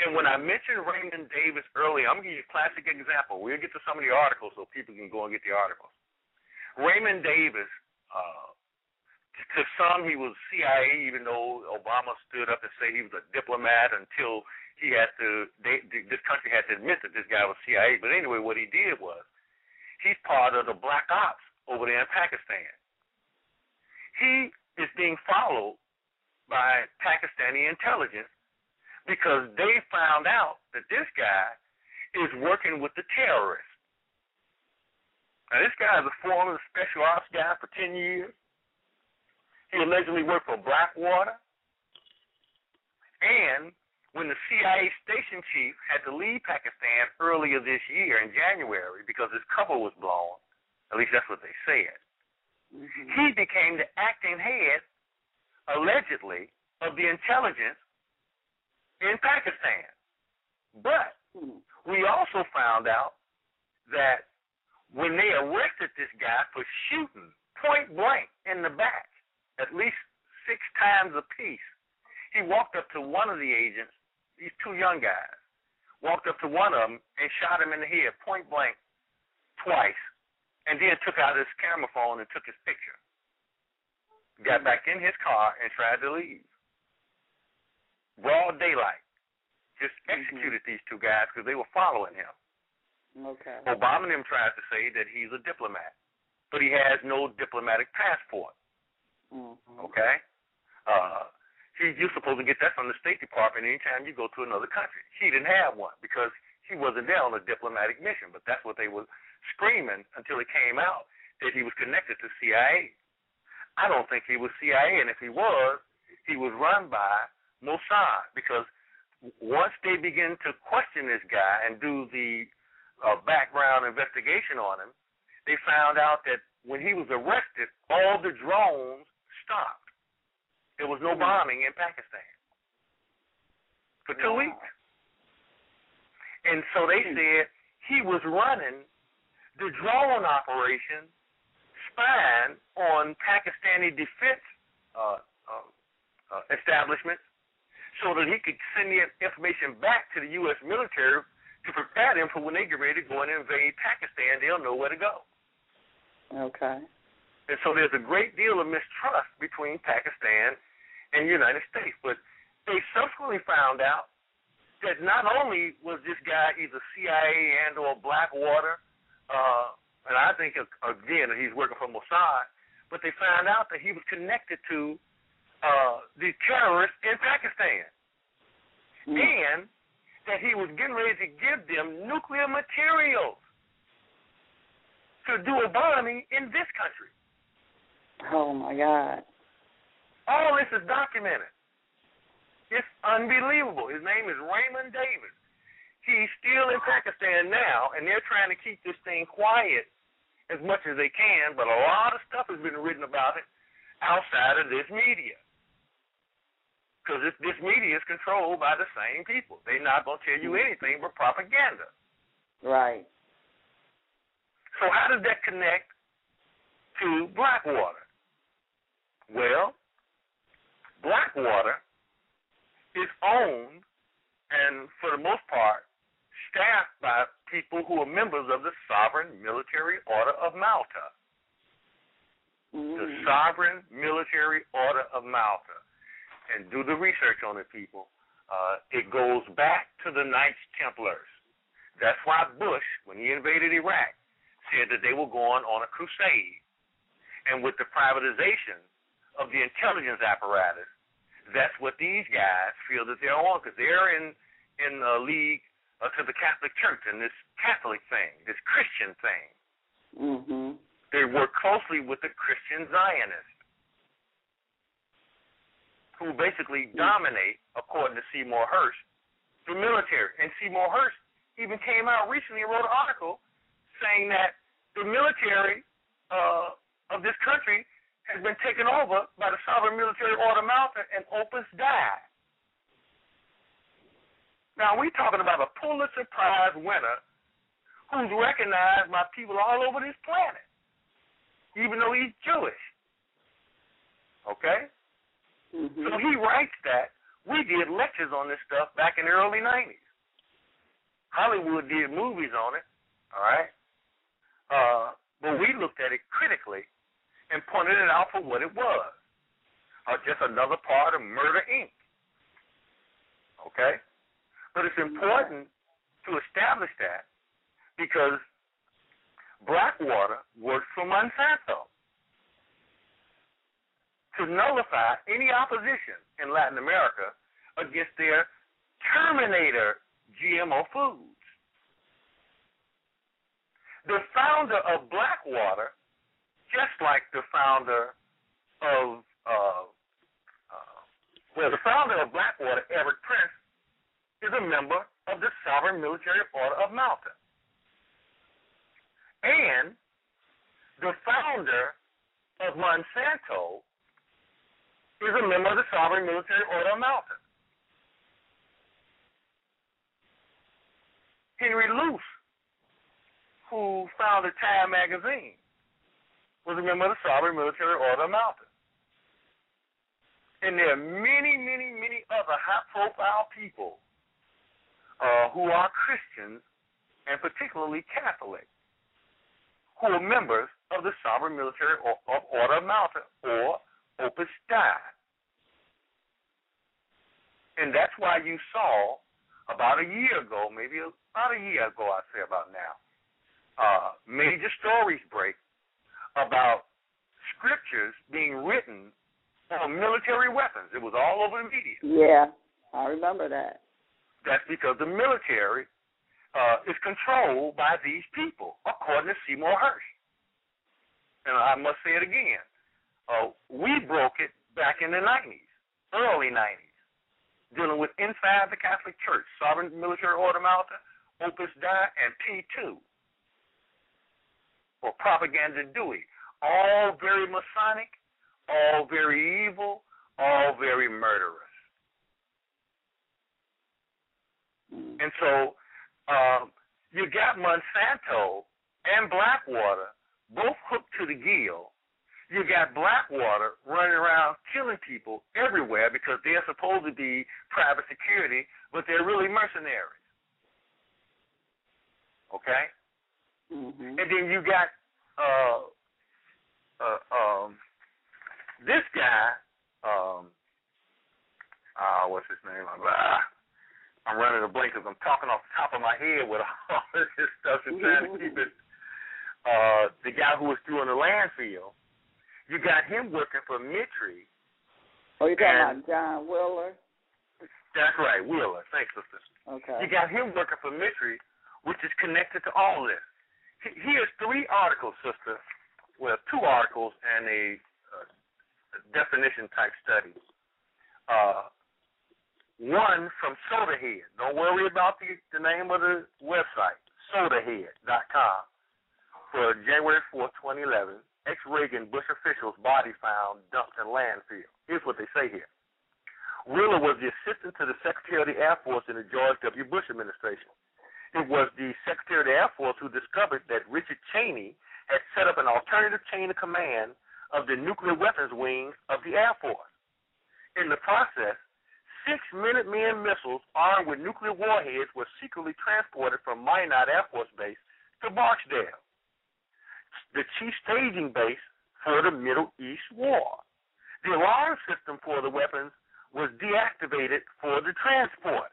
And when I mentioned Raymond Davis earlier, I'm going to give you a classic example. We'll get to some of the articles so people can go and get the articles. Raymond Davis, uh, to some, he was CIA, even though Obama stood up and said he was a diplomat until he had to, they, this country had to admit that this guy was CIA. But anyway, what he did was he's part of the black ops over there in Pakistan. He is being followed by Pakistani intelligence because they found out that this guy is working with the terrorists. Now, this guy is a former special ops guy for 10 years. He allegedly worked for Blackwater. And when the CIA station chief had to leave Pakistan earlier this year in January because his cover was blown, at least that's what they said, Mhm. he became the acting head, allegedly, of the intelligence in Pakistan. But Mhm. we also found out that when they arrested this guy for shooting point blank in the back, at least six times apiece. He walked up to one of the agents, these two young guys, walked up to one of them and shot him in the head, point blank, twice, and then took out his camera phone and took his picture. Got back in his car and tried to leave. Broad daylight. Just executed these two guys because they were following him. Okay. Obama and him tries to say that he's a diplomat, but he has no diplomatic passport. Mm-hmm. Okay, uh, he you're supposed to get that from the State Department anytime you go to another country. He didn't have one because he wasn't there on a diplomatic mission. But that's what they were screaming until it came out that he was connected to CIA. I don't think he was CIA, and if he was, he was run by Mossad because once they begin to question this guy and do the uh, background investigation on him, they found out that when he was arrested, all the drones stopped. There was no bombing in Pakistan for two Wow. weeks. And so they said he was running the drone operation spying on Pakistani defense uh, uh, uh, establishments so that he could send the information back to the U.S. military to prepare them for when they get ready to go and invade Pakistan. They'll know where to go. Okay. And so there's a great deal of mistrust between Pakistan and the United States. But they subsequently found out that not only was this guy either CIA and or Blackwater, uh, and I think again he's working for Mossad, but they found out that he was connected to uh, the terrorists in Pakistan, Mm. and that he was getting ready to give them nuclear materials to do a bombing in this country. Oh my God. All this is documented. It's unbelievable. His name is Raymond Davis. He's still in Pakistan now, and they're trying to keep this thing quiet as much as they can, but a lot of stuff has been written about it outside of this media. Because this, this media is controlled by the same people. They're not going to tell you anything but propaganda. Right. So how does that connect to Blackwater? Well, Blackwater is owned and for the most part staffed by people who are members of the Sovereign Military Order of Malta. The Mm. Sovereign Military Order of Malta. And do the research on it, people. Uh, it goes back to the Knights Templars. That's why Bush, when he invaded Iraq, said that they were going on a crusade. And with the privatization of the intelligence apparatus, that's what these guys feel that they're on because they're in in a league uh, to the Catholic Church and this Catholic thing, this Christian thing. Mhm. They work closely with the Christian Zionists, who basically dominate, according to Seymour Hersh, the military. And Seymour Hersh even came out recently and wrote an article saying that the military uh, of this country has been taken over by the Sovereign Military Order Malta and Opus Dei. Now we're talking about a Pulitzer Prize winner who's recognized by people all over this planet, even though he's Jewish. Okay? So Mhm. he writes that. We did lectures on this stuff back in the early 90s. Hollywood did movies on it, all right? Uh, but we looked at it critically and pointed it out for what it was uh, just another part of Murder, Inc. Okay? But it's important to establish that because Blackwater works for Monsanto to nullify any opposition in Latin America against their Terminator GMO foods. The founder of Blackwater, just like the founder of, uh, uh, well, the founder of Blackwater, Erik Prince, is a member of the Sovereign Military Order of Malta. And the founder of Monsanto is a member of the Sovereign Military Order of Malta. Henry Luce, who founded Time magazine, was a member of the Sovereign Military Order of Malta. And there are many, many, many other high-profile people uh, who are Christians and particularly Catholic who are members of the Sovereign Military Order of Malta or Opus Dei. And that's why you saw about a year ago, maybe about a year ago, I'd say about now, uh, major stories break about scriptures being written on military weapons. It was all over the media. Yeah, I remember that. That's because the military uh, is controlled by these people, according to Seymour Hersh. And I must say it again. Uh, we broke it back in the 90s, early 90s, dealing with inside the Catholic Church, Sovereign Military Order Malta, Opus Dei, and P2, or Propaganda Due. All very Masonic, all very evil, all very murderous. And so um, you got Monsanto and Blackwater both hooked to the gill you got Blackwater running around killing people everywhere because they're supposed to be private security, but they're really mercenaries. Okay? Mm-hmm. And then you got uh uh um this guy, um uh what's his name? I'm, uh, I'm running a blank because I'm talking off the top of my head with all this stuff and trying to keep it uh the guy who was doing the landfill you got him working for MITRE. Oh, you're talking about John Wheeler? That's right, Wheeler. Thanks, sister. Okay. You got him working for MITRE, which is connected to all this. Here's three articles, sister. Well, two articles and a, uh, definition type study. Uh, one from SodaHead. Don't worry about the, the name of the website, sodahead.com, for January 4, 2011 ex-Reagan Bush officials' body found dumped in landfill. Here's what they say here. Wheeler was the assistant to the Secretary of the Air Force in the George W. Bush administration. It was the Secretary of the Air Force who discovered that Richard Cheney had set up an alternative chain of command of the nuclear weapons wing of the Air Force. In the process, six Minuteman missiles armed with nuclear warheads were secretly transported from Minot Air Force Base to Barksdale the chief staging base for the Middle East War. The alarm system for the weapons was deactivated for the transport,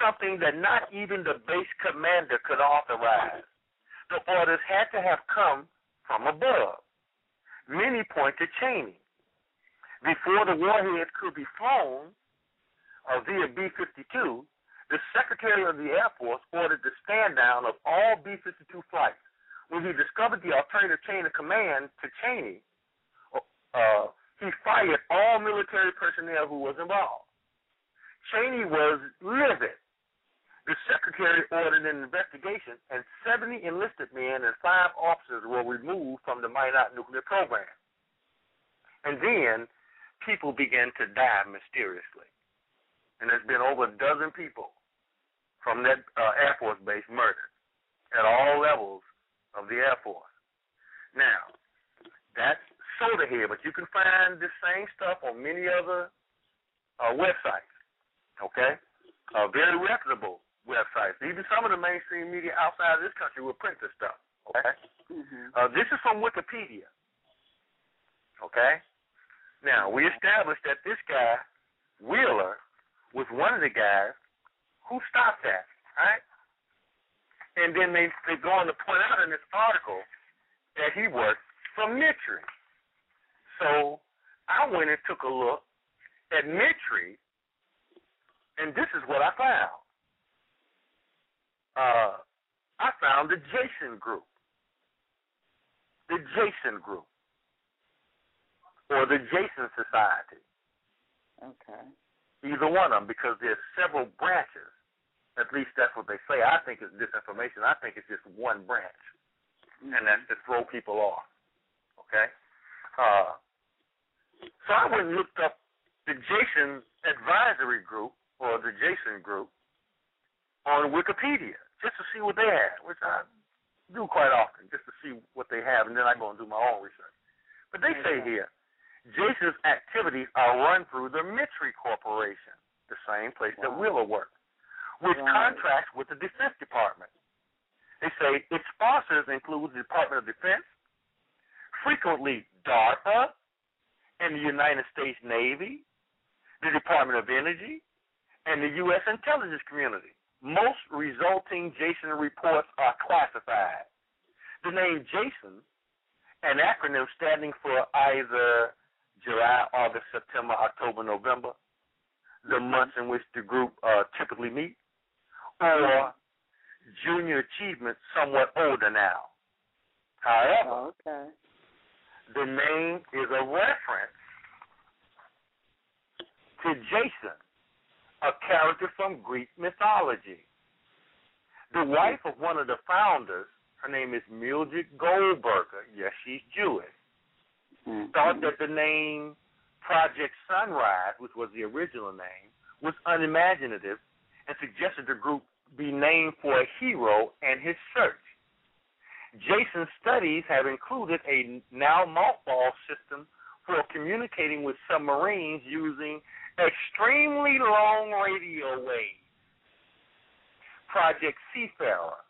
something that not even the base commander could authorize. The orders had to have come from above. Many point to Cheney. Before the warheads could be flown uh, via B 52, the Secretary of the Air Force ordered the stand down of all B 52 flights when he discovered the alternative chain of command to Cheney, uh, he fired all military personnel who was involved. Cheney was livid. The secretary ordered an investigation, and 70 enlisted men and five officers were removed from the Minot nuclear program. And then people began to die mysteriously. And there's been over a dozen people from that uh, Air Force base murdered at all levels of the Air Force. Now, that's SodaHead, but you can find the same stuff on many other uh, websites. Okay, uh, very reputable websites. Even some of the mainstream media outside of this country will print this stuff. Okay, mm-hmm. uh, this is from Wikipedia. Okay, now we established that this guy Wheeler was one of the guys who stopped that. Right? And then they they go on to point out in this article that he worked for MITRE. So I went and took a look at MITRE, and this is what I found. Uh, I found the Jason Group, the Jason Group, or the Jason Society. Okay. Either one of them, because there's several branches. At least that's what they say. I think it's disinformation. I think it's just one branch, mm-hmm. and that's to throw people off. Okay. Uh, so I went and looked up the Jason Advisory Group or the Jason Group on Wikipedia just to see what they had, which I do quite often just to see what they have, and then I go and do my own research. But they say here, Jason's activities are run through the MITRE Corporation, the same place that Wow. Wheeler worked, which Right. contracts with the Defense Department. They say its sponsors include the Department of Defense, frequently DARPA, and the United States Navy, the Department of Energy, and the U.S. intelligence community. Most resulting Jason reports are classified. The name Jason, an acronym standing for either July, August, September, October, November, the months in which the group uh, typically meet, or junior achievement, somewhat older now. However, Okay. the name is a reference to Jason, a character from Greek mythology. The wife of one of the founders, her name is Mildred Goldberger. Yes, she's Jewish. Mhm. Thought that the name Project Sunrise, which was the original name, was unimaginative and suggested the group be named for a hero and his search. Jason's studies have included a now mothball system for communicating with submarines using extremely long radio waves. Project Seafarer,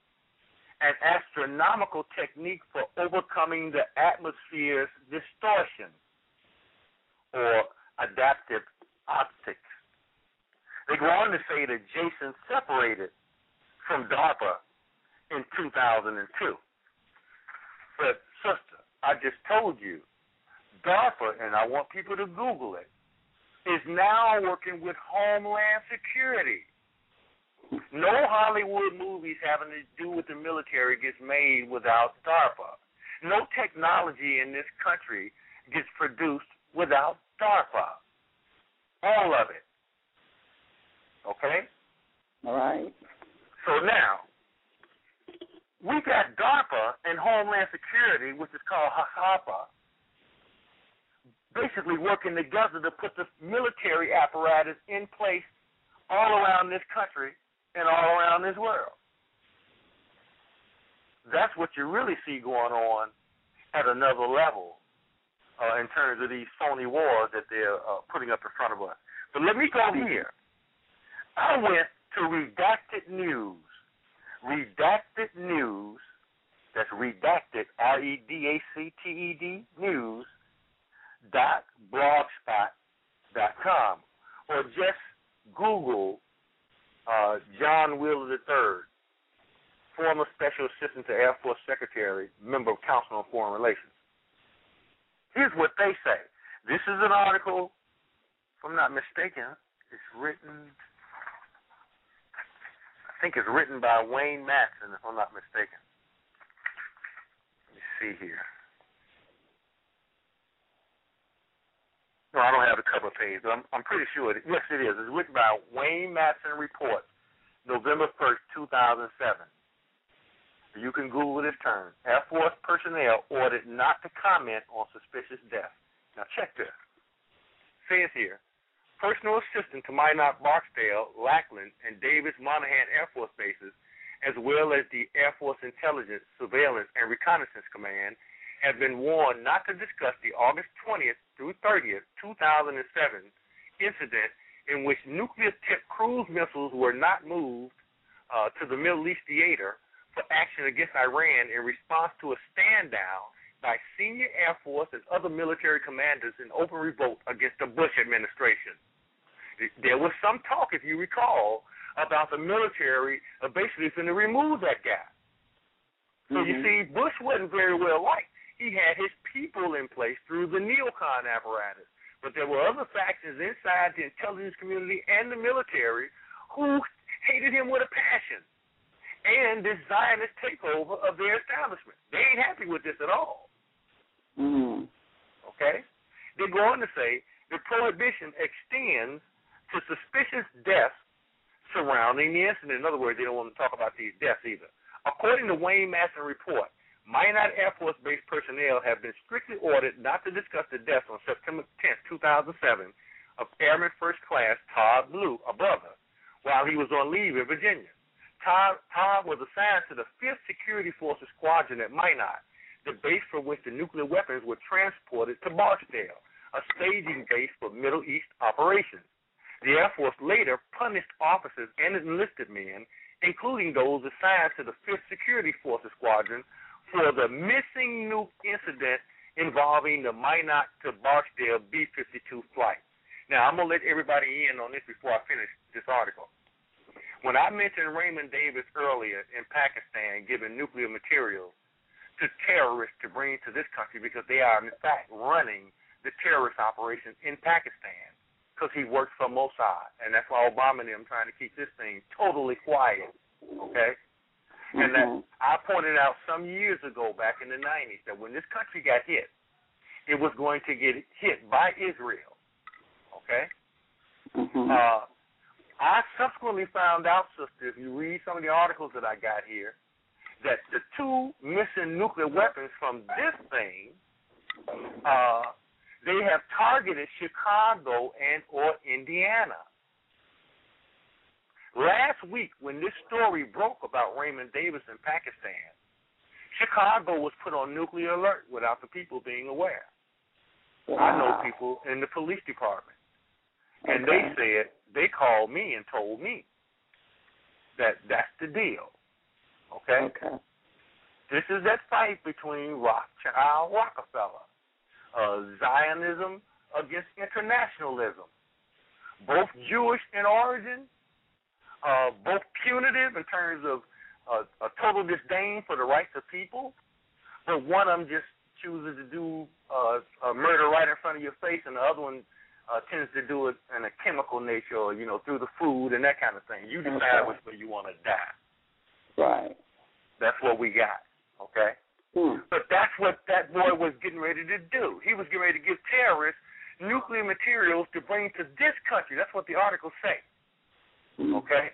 an astronomical technique for overcoming the atmosphere's distortion or adaptive optics. They go on to say that Jason separated from DARPA in 2002. But, sister, I just told you, DARPA, and I want people to Google it, is now working with Homeland Security. No Hollywood movies having to do with the military gets made without DARPA. No technology in this country gets produced without DARPA. All of it. Okay? All right. So now, we got DARPA and Homeland Security, which is called HAPA, basically working together to put the military apparatus in place all around this country and all around this world. That's what you really see going on at another level uh, in terms of these phony wars that they're uh, putting up in front of us. But let me go here. I went to Redacted News. Redacted News, that's redacted, R E D A C T E D, news, dot blogspot dot com. Or just Google uh, John Wheeler III, former Special Assistant to Air Force Secretary, member of Council on Foreign Relations. Here's what they say. This is an article, if I'm not mistaken, it's written I think it's written by Wayne Madsen, if I'm not mistaken. Let me see here. No, I don't have the cover page, but I'm, I'm pretty sure. It, yes, it is. It's written by Wayne Madsen Reports, November 1st, 2007. You can Google this term. Air Force personnel ordered not to comment on suspicious death. Now check this. Says here, personal assistant to Minot Barksdale, Lackland, and Davis-Monthan Air Force bases, as well as the Air Force Intelligence, Surveillance, and Reconnaissance Command, have been warned not to discuss the August 20th through 30th, 2007 incident in which nuclear-tipped cruise missiles were not moved uh, to the Middle East theater for action against Iran in response to a stand down by senior Air Force and other military commanders in open revolt against the Bush administration. There was some talk, if you recall, about the military uh, basically going to remove that guy. So you Mhm. see, Bush wasn't very well liked. He had his people in place through the neocon apparatus. But there were other factions inside the intelligence community and the military who hated him with a passion. And this Zionist takeover of their establishment. They ain't happy with this at all. Mhm. Okay? They go on to say the prohibition extends to suspicious deaths surrounding the incident. In other words, they don't want to talk about these deaths either. According to Wayne Madsen report, Minot Air Force Base personnel have been strictly ordered not to discuss the deaths on September 10, 2007, of Airman First Class Todd Blue, a brother, while he was on leave in Virginia. Todd, Todd was assigned to the 5th Security Forces Squadron at Minot, the base from which the nuclear weapons were transported to Barksdale, a staging base for Middle East operations. The Air Force later punished officers and enlisted men, including those assigned to the 5th Security Forces Squadron, for the missing nuke incident involving the Minot to Barksdale B 52 flight. Now, I'm going to let everybody in on this before I finish this article. When I mentioned Raymond Davis earlier in Pakistan giving nuclear materials to terrorists to bring to this country because they are, in fact, running the terrorist operation in Pakistan because he works for Mossad. And that's why Obama and them trying to keep this thing totally quiet. Okay? And that I pointed out some years ago, back in the 90s, that when this country got hit, it was going to get hit by Israel. Okay? Mhm. Uh, I subsequently found out, sister, if you read some of the articles that I got here, that the two missing nuclear weapons from this thing, uh, they have targeted Chicago and or Indiana. Last week, when this story broke about Raymond Davis in Pakistan, Chicago was put on nuclear alert without the people being aware. I know people in the police department. And Okay. they said they called me and told me that that's the deal. Okay? Okay. This is that fight between Rothschild Rockefeller, uh, Zionism against internationalism, both Jewish in origin, uh, both punitive in terms of uh, a total disdain for the rights of people, but one of them just chooses to do uh, a murder right in front of your face, and the other one uh, tends to do it in a chemical nature, or you know, through the food and that kind of thing. You decide Okay. which way you want to die. Right. That's what we got. Okay. Hmm. But that's what that boy was getting ready to do. He was getting ready to give terrorists nuclear materials to bring to this country. That's what the articles say. Okay,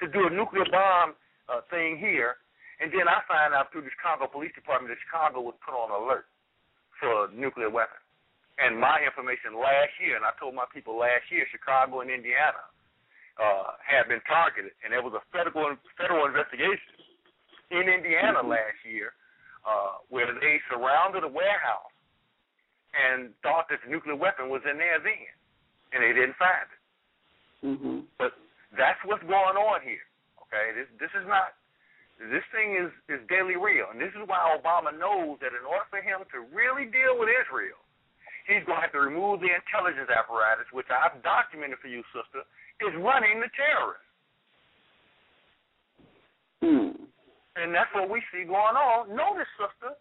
to do a nuclear bomb uh, thing here, and then I find out through the Chicago Police Department that Chicago was put on alert for a nuclear weapons. And my information last year, and I told my people last year, Chicago and Indiana uh, had been targeted, and there was a federal federal investigation in Indiana last year uh, where they surrounded a warehouse and thought that the nuclear weapon was in there then, and they didn't find it. Mhm. But that's what's going on here. Okay, this this is not. This thing is is deadly real, and this is why Obama knows that in order for him to really deal with Israel, he's going to have to remove the intelligence apparatus, which I've documented for you, sister, is running the terrorists, Hmm. and that's what we see going on. Notice, sister,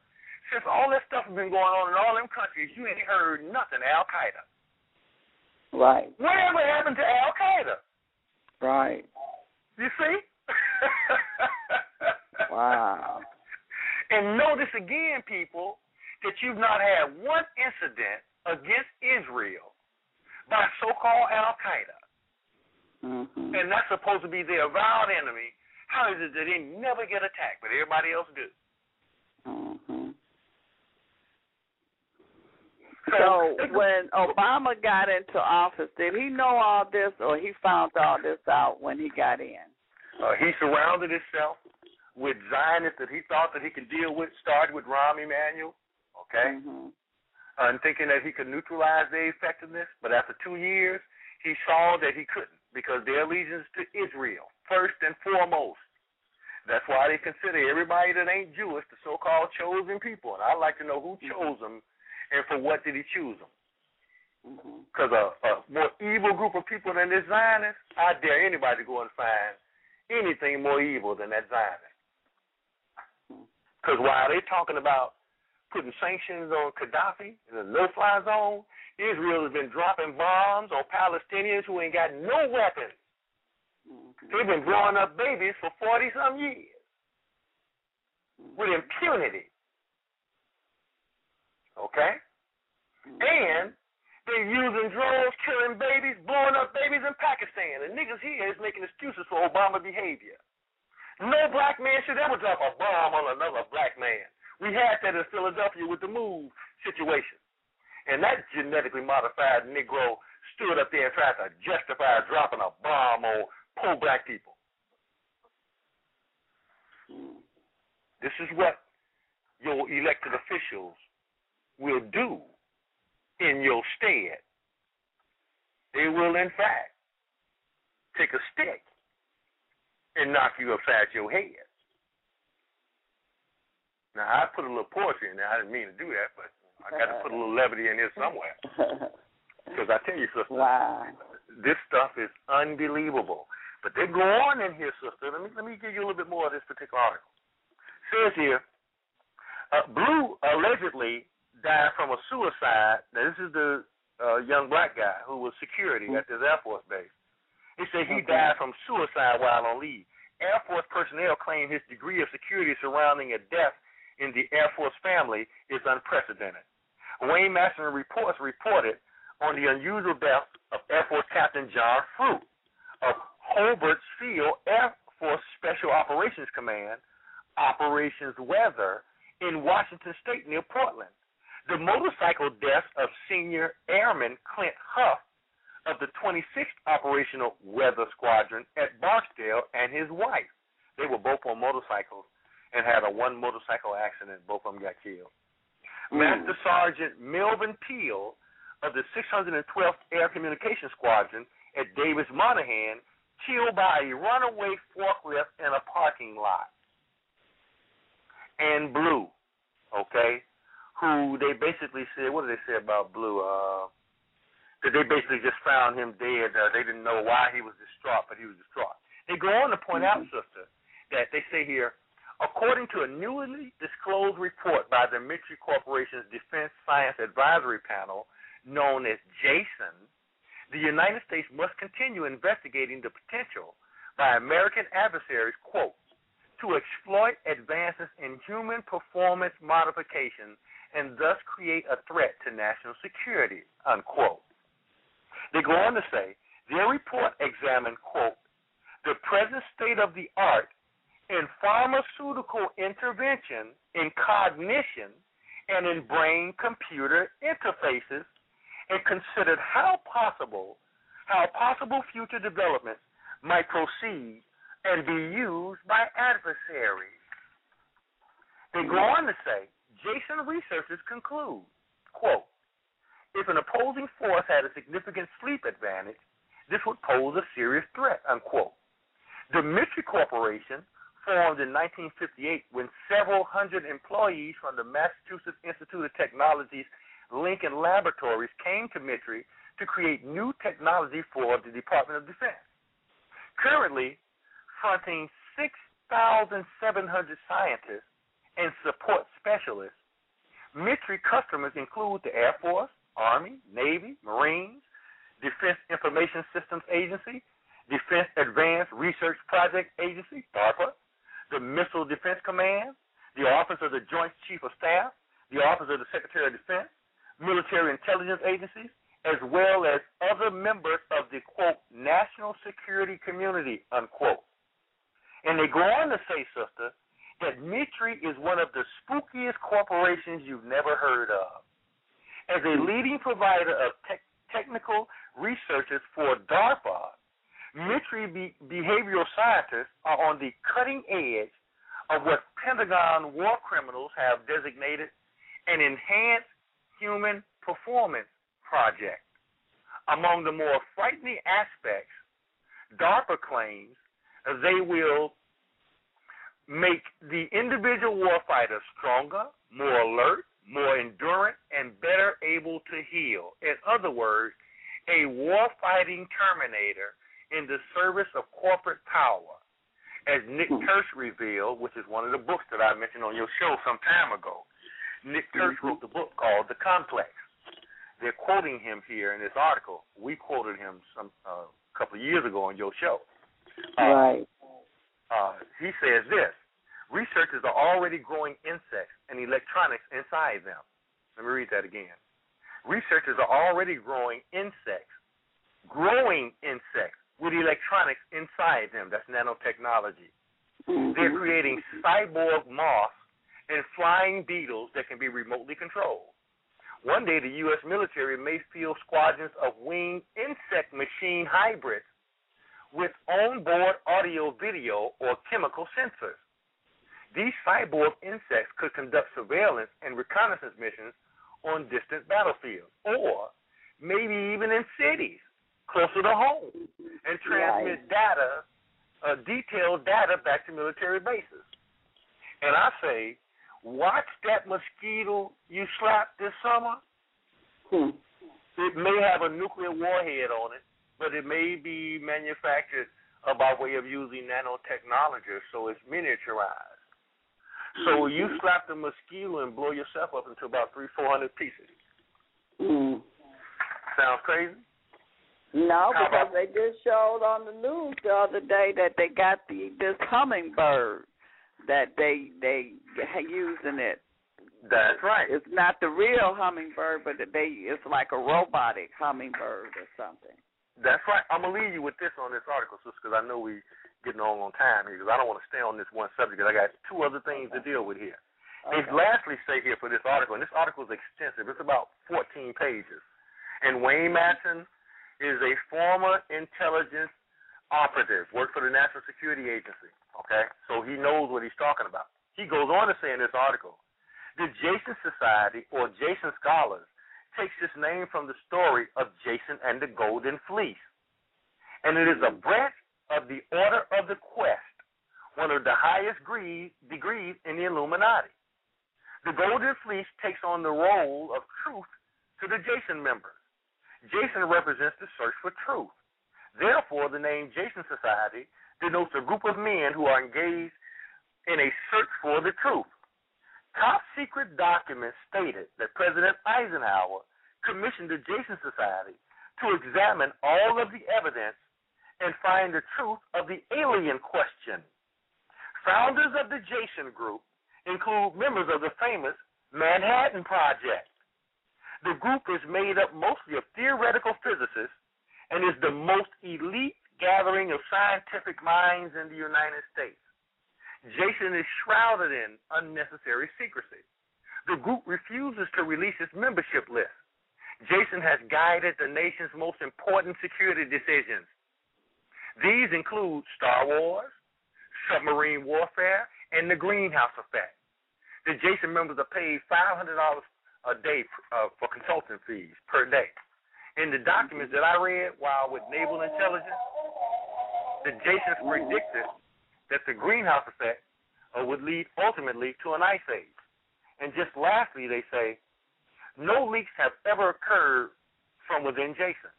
since all this stuff has been going on in all them countries, you ain't heard nothing Al Qaeda. Right. Whatever happened to Al Qaeda? Right. You see? Wow. And notice again, people, that you've not had one incident against Israel by so-called Al Qaeda, Mhm. and that's supposed to be their avowed enemy. How is it that they never get attacked, but everybody else do? Mhm. So, when Obama got into office, did he know all this, or he found all this out when he got in? uh, he surrounded himself with Zionists that he thought that he could deal with. Started with Rahm Emanuel, okay, Mhm. and thinking that he could neutralize their effectiveness. But after two years, he saw that he couldn't because their allegiance to Israel first and foremost. That's why they consider everybody that ain't Jewish the so-called chosen people. And I'd like to know who chose them and for what did he choose them. Because mm-hmm. a, a more evil group of people than this Zionist, I dare anybody to go and find anything more evil than that Zionist. Mm-hmm. Because while they're talking about putting sanctions on Gaddafi in the no-fly zone, Israel has been dropping bombs on Palestinians who ain't got no weapons. Mhm. They've been blowing up babies for 40 some years with mm-hmm. impunity. Okay? Hmm. And they're using drones, killing babies, blowing up babies in Pakistan. And niggas here is making excuses for Obama behavior. No black man should ever drop a bomb on another black man. We had that in Philadelphia with the move situation. And that genetically modified Negro stood up there and tried to justify dropping a bomb on poor black people. Hmm. This is what your elected officials will do in your stead. They will, in fact, take a stick and knock you upside your head. Now, I put a little poetry in there. I didn't mean to do that, but I got to put a little levity in here somewhere. Because I tell you, sister, wow. this stuff is unbelievable. But they go on in here, sister. Let me let me give you a little bit more of this particular article. says here, uh, Blue allegedly died from a suicide. Now this is the uh, young black guy who was security at this Air Force base. He said he Okay. died from suicide while on leave. Air Force personnel claim his degree of security surrounding a death in the Air Force family is unprecedented. Wayne Madsen reports reported on the unusual death of Air Force Captain John Fruit of Hurlburt Field Air Force Special Operations Command, Operations Weather, in Washington State near Portland. The motorcycle death of Senior Airman Clint Huff of the 26th Operational Weather Squadron at Barksdale and his wife. They were both on motorcycles and had a one motorcycle accident. Both of them got killed. Master Sergeant Melvin Peel of the 612th Air Communication Squadron at Davis-Monthan killed by a runaway forklift in a parking lot. And Blue, okay, who they basically said, what did they say about Blue? Uh, that they basically just found him dead. Uh, they didn't know why he was distraught, but he was distraught. They go on to point out, sister, that they say here, according to a newly disclosed report by the MITRE Corporation's Defense Science Advisory Panel, known as JASON, the United States must continue investigating the potential by American adversaries, quote, to exploit advances in human performance modification and thus create a threat to national security, unquote. They go on to say their report examined, quote, the present state of the art in pharmaceutical intervention in cognition and in brain computer interfaces and considered how possible how possible future developments might proceed and be used by adversaries. They go on to say, Jason researchers conclude, quote, if an opposing force had a significant sleep advantage, this would pose a serious threat, unquote. The MITRE Corporation, formed in 1958 when several hundred employees from the Massachusetts Institute of Technology's Lincoln Laboratories came to MITRE to create new technology for the Department of Defense. Currently, fronting 6,700 scientists and support specialists, MITRE customers include the Air Force, Army, Navy, Marines, Defense Information Systems Agency, Defense Advanced Research Project Agency, DARPA, the Missile Defense Command, the Office of the Joint Chief of Staff, the Office of the Secretary of Defense, military intelligence agencies, as well as other members of the quote national security community unquote. And they go on to say, sister, MITRE is one of the spookiest corporations you've never heard of. As a leading provider of tech technical researchers for DARPA, MITRE be- behavioral scientists are on the cutting edge of what Pentagon war criminals have designated an enhanced human performance project. Among the more frightening aspects, DARPA claims they will make the individual warfighter stronger, more alert, more endurant, and better able to heal. In other words, a warfighting terminator in the service of corporate power. As Nick Turse revealed, which is one of the books that I mentioned on your show some time ago. Nick Turse wrote the book called The Complex. They're quoting him here in this article. We quoted him some uh, couple of years ago on your show. Uh, right. uh, he says this researchers are already growing insects and electronics inside them. Let me read that again. Researchers are already growing insects, growing insects with electronics inside them. That's nanotechnology. Mm-hmm. They're creating cyborg moths and flying beetles that can be remotely controlled. One day, the U.S. military may field squadrons of winged insect machine hybrids with onboard audio, video, or chemical sensors. These cyborg insects could conduct surveillance and reconnaissance missions on distant battlefields, or maybe even in cities closer to home, and transmit Right. data, uh, detailed data back to military bases. And I say, watch that mosquito you slapped this summer. Hmm. It may have a nuclear warhead on it, but it may be manufactured uh, by way of using nanotechnology, so it's miniaturized. So you slap the mosquito and blow yourself up into about three, four hundred pieces. Hmm. Sounds crazy? No, How because about- they just showed on the news the other day that they got the this hummingbird that they they using it. That's right. It's not the real hummingbird, but they it's like a robotic hummingbird or something. That's right. I'm gonna leave you with this on this article, sister, because I know we getting on on time here. Because I don't want to stay on this one subject. Because I got two other things to deal with here. They Okay. lastly say here for this article, and this article is extensive. It's about 14 pages. And Wayne mm-hmm. Madsen is a former intelligence operative, worked for the National Security Agency. Okay, so he knows what he's talking about. He goes on to say in this article, the Jason Society or Jason Scholars takes its name from the story of Jason and the Golden Fleece, and it is a mm-hmm. branch of the Order of the Quest, one of the highest degrees in the Illuminati. The Golden Fleece takes on the role of truth to the Jason members. Jason represents the search for truth. Therefore, the name Jason Society denotes a group of men who are engaged in a search for the truth. Top secret documents stated that President Eisenhower commissioned the Jason Society to examine all of the evidence and find the truth of the alien question. Founders of the Jason Group include members of the famous Manhattan Project. The group is made up mostly of theoretical physicists and is the most elite gathering of scientific minds in the United States. Jason is shrouded in unnecessary secrecy. The group refuses to release its membership list. Jason has guided the nation's most important security decisions. These include Star Wars, submarine warfare, and the greenhouse effect. The Jason members are paid $500 a day uh, for consulting fees per day. In the documents that I read while with Naval Intelligence, the Jasons predicted that the greenhouse effect uh, would lead ultimately to an ice age. And just lastly, they say, no leaks have ever occurred from within Jason.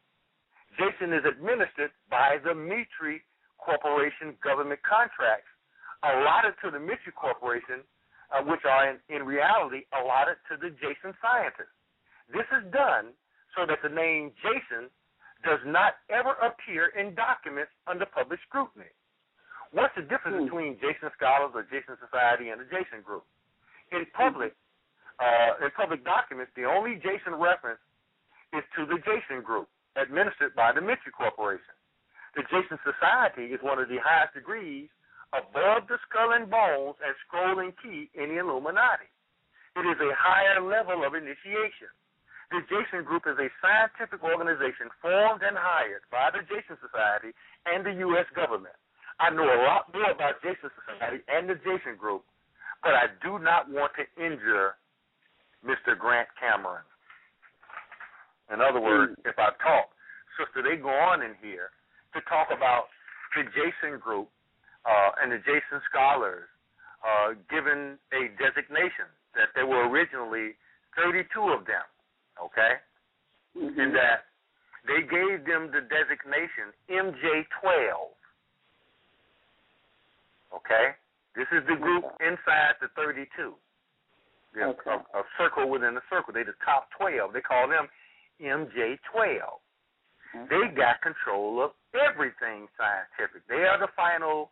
Jason is administered by the MITRE Corporation government contracts allotted to the MITRE Corporation, uh, which are in, in reality allotted to the Jason scientists. This is done so that the name Jason does not ever appear in documents under public scrutiny. What's the difference Hmm. between Jason Scholars or Jason Society and the Jason Group? In public, uh, in public documents, the only Jason reference is to the Jason Group, administered by the Mitchell Corporation. The Jason Society is one of the highest degrees above the skull and bones and scrolling key in the Illuminati. It is a higher level of initiation. The Jason Group is a scientific organization formed and hired by the Jason Society and the U.S. government. I know a lot more about Jason Society and the Jason Group, but I do not want to injure Mr. Grant Cameron. In other words, if I talk, sister, they go on in here to talk about the Jason Group uh, and the Jason Scholars uh, given a designation that there were originally 32 of them, okay? Mhm. And that they gave them the designation MJ12. Okay? This is the group inside the 32. Okay. a, a circle within a circle. They the top 12. They call them MJ12. They got control of everything scientific. They are the final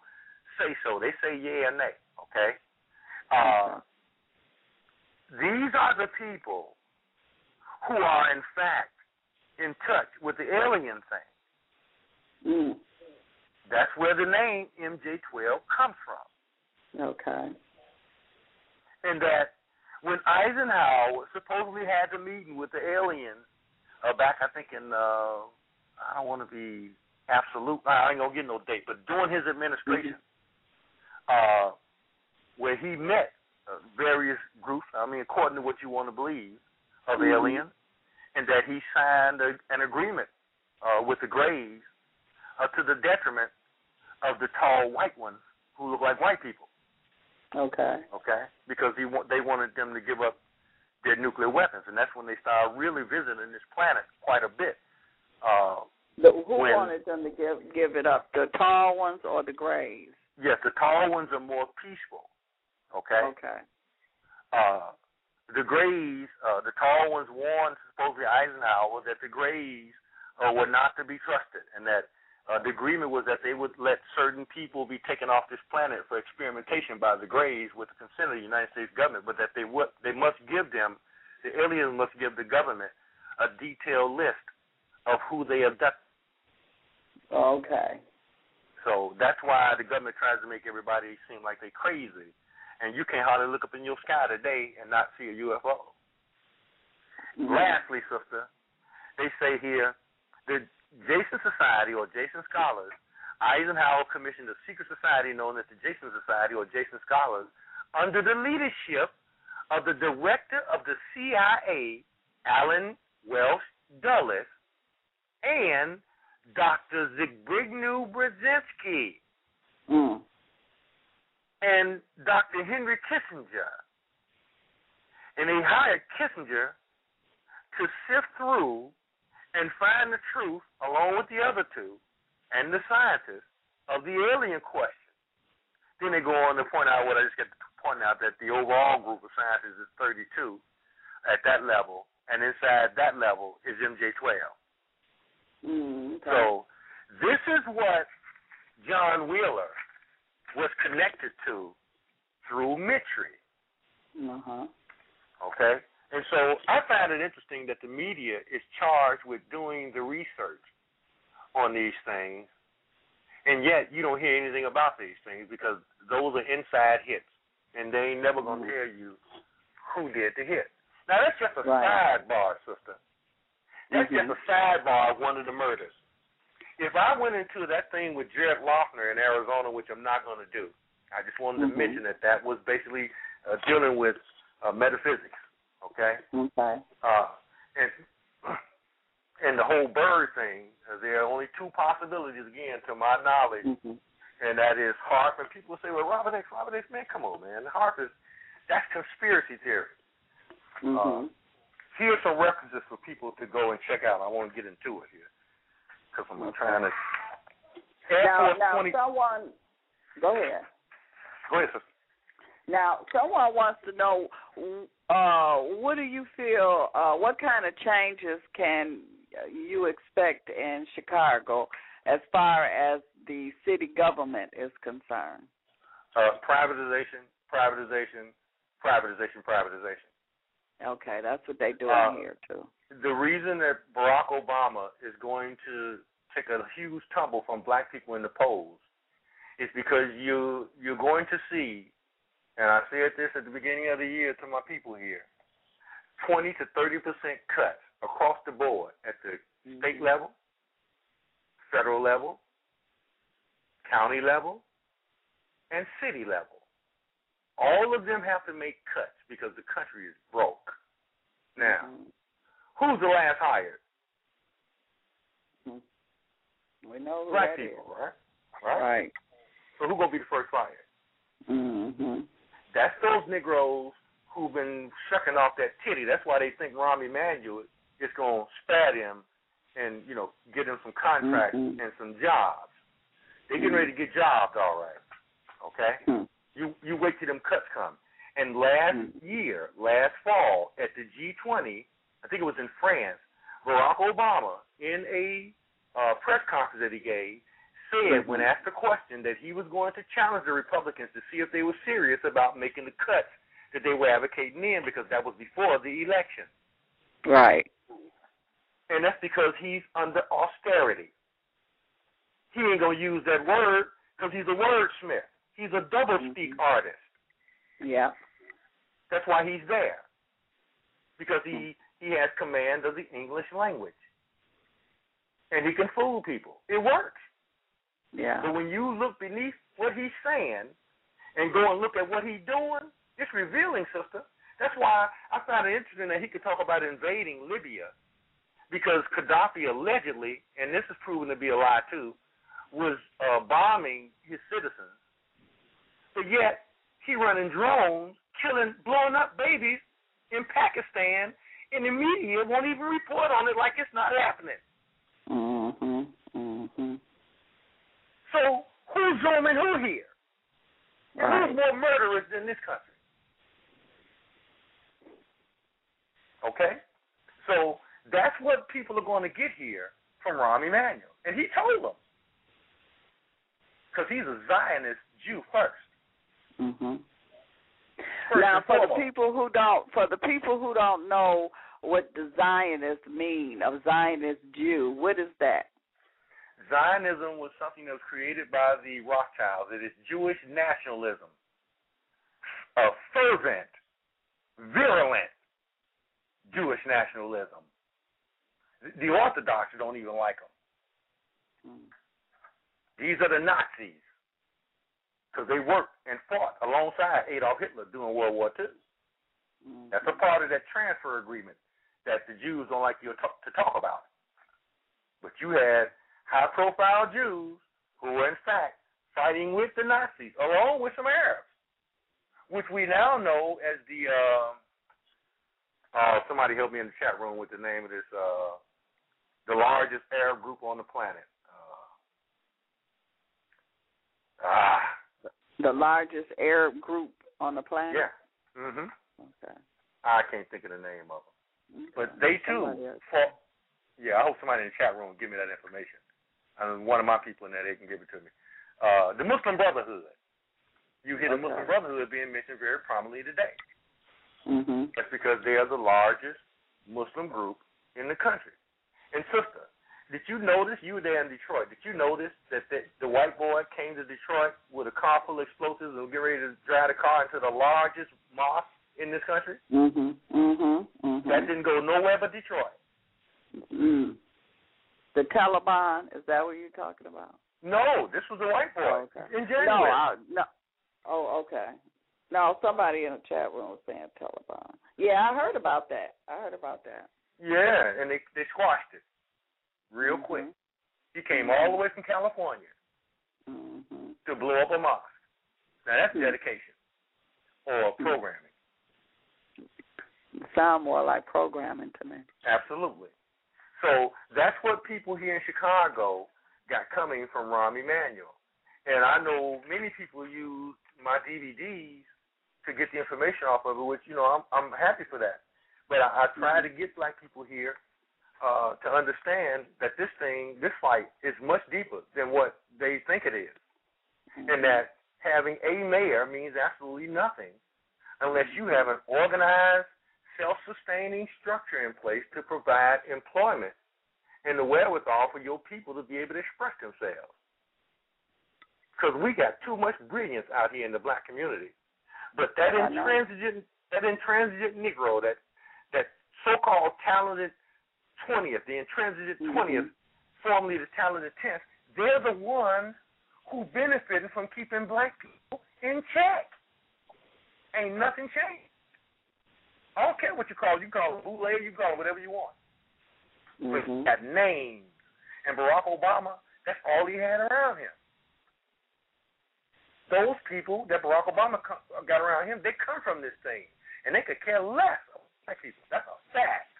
say so. They say yeah or nay. Okay? Uh, these are the people who are, in fact, in touch with the alien thing. Mm. That's where the name MJ12 comes from. Okay. And that when Eisenhower supposedly had the meeting with the aliens uh, back, I think in, uh, I don't want to be absolute, I ain't going to get no date, but during his administration, uh, where he met uh, various groups. I mean, according to what you want to believe, of Mhm. aliens, and that he signed a, an agreement uh, with the Greys uh, to the detriment of the tall white ones who look like white people. Okay. Okay, because he wa- they wanted them to give up their nuclear weapons, and that's when they started really visiting this planet quite a bit. Uh, The, who When- wanted them to give give it up? The tall ones or the grays? yes, the tall ones are more peaceful. Okay. Okay. uh, the Greys, uh, the tall ones warned supposedly Eisenhower that the Greys uh, were not to be trusted, and that uh, the agreement was that they would let certain people be taken off this planet for experimentation by the Greys with the consent of the United States government, but that they would they must give them, the aliens must give the government a detailed list of who they abducted. Okay. So that's why the government tries to make everybody seem like they're crazy, and you can't hardly look up in your sky today and not see a UFO. Mhm. Lastly, sister, they say here the Jason Society or Jason Scholars, Eisenhower commissioned a secret society known as the Jason Society or Jason Scholars under the leadership of the director of the CIA, Allen Welsh Dulles, and Dr. Zbigniew Brzezinski Mm. and Dr. Henry Kissinger. And they hired Kissinger to sift through and find the truth, along with the other two and the scientists, of the alien question. Then they go on to point out what I just got to point out that the overall group of scientists is 32 at that level, and inside that level is MJ12. Mm. Okay. So this is what John Wheeler was connected to through MITRE. Uh huh. Okay? And so I find it interesting that the media is charged with doing the research on these things, and yet you don't hear anything about these things because those are inside hits, and they ain't never going to Mhm. tell you who did the hit. Now, that's just a Right. sidebar, sister. That's Mhm. just a sidebar of one of the murders. If I went into that thing with Jared Loughner in Arizona, which I'm not going to do, I just wanted to Mhm. mention that that was basically uh, dealing with uh, metaphysics. Okay, Okay. uh, and and the whole bird thing. Uh, there are only two possibilities, again, to my knowledge, Mhm. and that is HAARP. And people say, "Well, Robert X, Robert X, man, come on, man. HAARP is that's conspiracy theory." Mhm. Here's some references for people to go and check out. I want to get into it here because I'm Okay. trying to. Air now, Force now, 20. someone. Go ahead. Go ahead, sister. Now, someone wants to know, uh, what do you feel? Uh, what kind of changes can you expect in Chicago as far as the city government is concerned? Uh, privatization, privatization, privatization, privatization. Okay, that's what they're doing Uh, here too. the reason that Barack Obama is going to take a huge tumble from black people in the polls is because you you're going to see, and I said this at the beginning of the year to my people here, twenty to thirty percent cuts across the board at the state level, federal level, county level, and city level. All of them have to make cuts because the country is broke. Now, Mhm. Who's the last hired? we know Black that is. people, right? Right. Right. So who's gonna be the first fired? Mm-hmm. That's those Negroes who've been shucking off that titty. That's why they think Rahm Emanuel is gonna spare them and you know get them some contracts Mhm. and some jobs. They're getting ready to get jobs, all right. Okay. Mhm. You you wait till them cuts come. And last Mhm. year, last fall, at the G20, I think it was in France, Barack Obama, in a uh, press conference that he gave, said when asked the question that he was going to challenge the Republicans to see if they were serious about making the cuts that they were advocating in, because that was before the election. Right. And that's because he's under austerity. He ain't gonna use that word because he's a wordsmith. He's a double speak Mhm. artist. Yeah. That's why he's there. Because he he has command of the English language. And he can fool people. It works. Yeah. But when you look beneath what he's saying and go and look at what he's doing, it's revealing, sister. That's why I found it interesting that he could talk about invading Libya because Gaddafi allegedly, and this is proven to be a lie too, was uh, bombing his citizens. But yet he running drones, killing, blowing up babies in Pakistan, and the media won't even report on it like it's not happening. Mhm. Mhm. So who's zooming who here? Right. who's more murderous than this country? Okay? So that's what people are going to get here from Rahm Emanuel. And he told them. Because he's a Zionist Jew first. Mhm. First Now, for the people who don't, for the people who don't know what the Zionist mean, a Zionist Jew, what is that? Zionism was something that was created by the Rothschilds. It is Jewish nationalism. A fervent, virulent Jewish nationalism. The Orthodox don't even like them. These are the Nazis. Because they worked and fought alongside Adolf Hitler during World War II. That's a part of that transfer agreement that the Jews don't like you to talk about. But you had high profile Jews who were, in fact, fighting with the Nazis, along with some Arabs, which we now know as the. Uh, uh, somebody help me in the chat room with the name of this. Uh, the largest Arab group on the planet. Uh, ah, The largest Arab group on the planet. yeah. Mhm. Okay. I can't think of the name of them. Okay. But they too fought. Yeah, I hope somebody in the chat room will give me that information. Mean, one of my people in there, they can give it to me. Uh, the Muslim Brotherhood. You hear the Muslim Brotherhood being mentioned very prominently today. Mhm. That's because they are the largest Muslim group in the country. And sister, did you notice you were there in Detroit? Did you notice that the, the white boy came to Detroit with a car full of explosives and was getting ready to drive the car into the largest mosque in this country? Mhm. Mhm. Mhm. That didn't go nowhere but Detroit. Mm. The Taliban, is that what you're talking about? No, this was a white boy Oh, okay. in January. No, I, no. Oh, okay. No, somebody in the chat room was saying Taliban. Yeah, I heard about that. I heard about that. yeah, and they they squashed it real quick. Mhm. He came all the way from California Mhm. to blow up a mosque. Now that's Hmm. dedication or programming. Sound more like programming to me. Absolutely. So that's what people here in Chicago got coming from Rahm Emanuel. And I know many people use my DVDs to get the information off of it, which, you know, I'm I'm happy for that. But I, I try to get black people here uh, to understand that this thing, this fight, is much deeper than what they think it is. And that having a mayor means absolutely nothing unless you have an organized, self sustaining structure in place to provide employment and the wherewithal for your people to be able to express themselves. Because we got too much brilliance out here in the black community. But that I know. intransigent that intransigent Negro, that that so called talented twentieth, the intransigent Mhm. 20th formerly the talented tenth, they're the ones who benefited from keeping black people in check. Ain't nothing changed. I don't care what you call it. You call it bootleg, you call it whatever you want. But mm-hmm. he got names. And Barack Obama, that's all he had around him. Those people that Barack Obama co- got around him, they come from this thing. And they could care less about black people. That's a fact.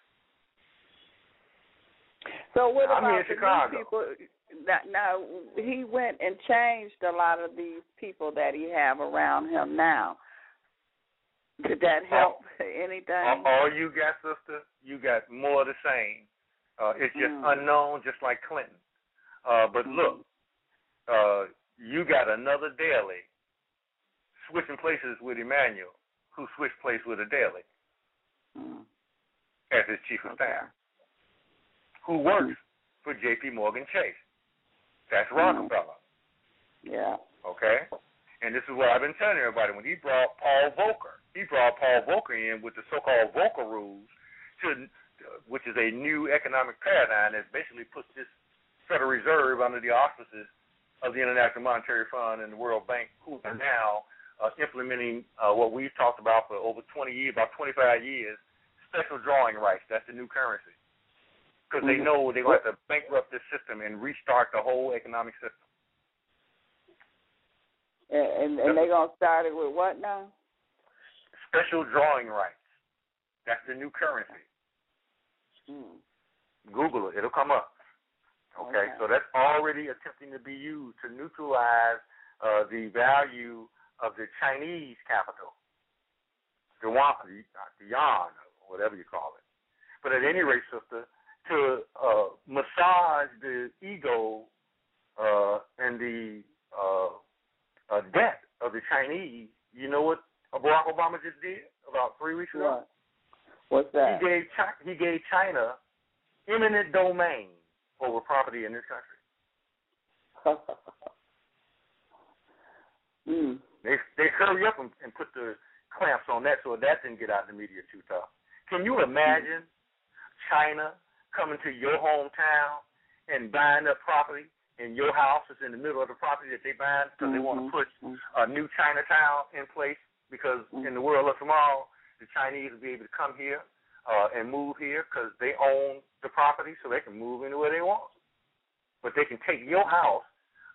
So what I'm about here in Chicago. people? Now, now he went and changed a lot of these people that he have around him now. Did that help anything? All, you got, sister, you got more of the same. Uh, it's just Mm. unknown, just like Clinton. Uh, but Mhm. look, uh, you got another Daley switching places with Emanuel, who switched place with a Daley Mm. as his chief of staff, who works for J.P. Morgan Chase. That's Mm. Rockefeller, Yeah. okay? And this is what I've been telling everybody. When he brought Paul Volcker, he brought Paul Volcker in with the so-called Volcker rules, to, which is a new economic paradigm that basically puts this Federal Reserve under the auspices of the International Monetary Fund and the World Bank, who are now uh, implementing uh, what we've talked about for over 20 years, about 25 years, special drawing rights. That's the new currency. Because they Mhm. know they're going to have to bankrupt this system and restart the whole economic system. And and, and they're gonna start it with what now? Special drawing rights. That's the new currency. Hmm. Google it. It'll come up. Okay, Okay. so that's already attempting to be used to neutralize uh, the value of the Chinese capital, the yuan, the yuan, whatever you call it. But at any rate, sister, to uh, massage the ego uh, and the uh, uh, debt of the Chinese, you know what Barack Obama just did about three weeks ago? What? What's that? He gave Chi- he gave China eminent domain over property in this country. mm. They they hurry up and, and put the clamps on that so that didn't get out in the media too tough. Can you imagine China coming to your hometown and buying up property and your house is in the middle of the property that they buying because they want to Mhm. put Mhm. a new Chinatown in place because in the world of tomorrow the Chinese will be able to come here uh, and move here because they own the property so they can move anywhere they want. But they can take your house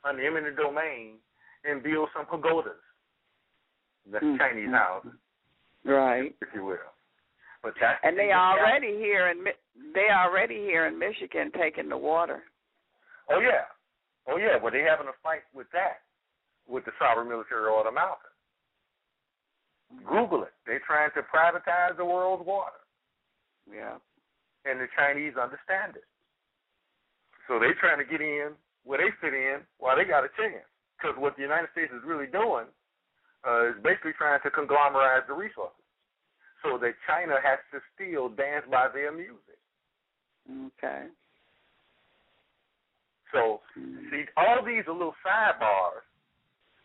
under eminent domain and build some pagodas. That's Mm, Chinese house, Right. if you will. But that's And they already here in they already here in Michigan taking the water. Oh yeah, oh yeah. Well, they're having a fight with that, with the sovereign military order mountain. Google it. They're trying to privatize the world's water, Yeah. and the Chinese understand it. So they're trying to get in where they fit in while they got a chance. Because what the United States is really doing uh, is basically trying to conglomerize the resources, so that China has to still dance by their music. Okay. So Mm. See, all these are little sidebars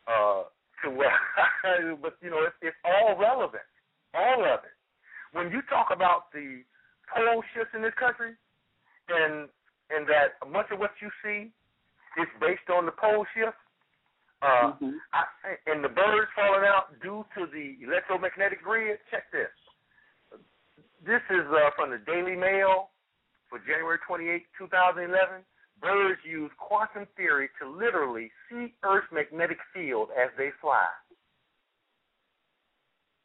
uh, where, but you know, it's, it's all relevant, all of it. When you talk about the pole shifts in this country, and and that much of what you see is based on the pole shift, uh, Mhm. I, and the birds falling out due to the electromagnetic grid. Check this. This is uh, from the Daily Mail for January 28, 2011. Birds use quantum theory to literally see Earth's magnetic field as they fly.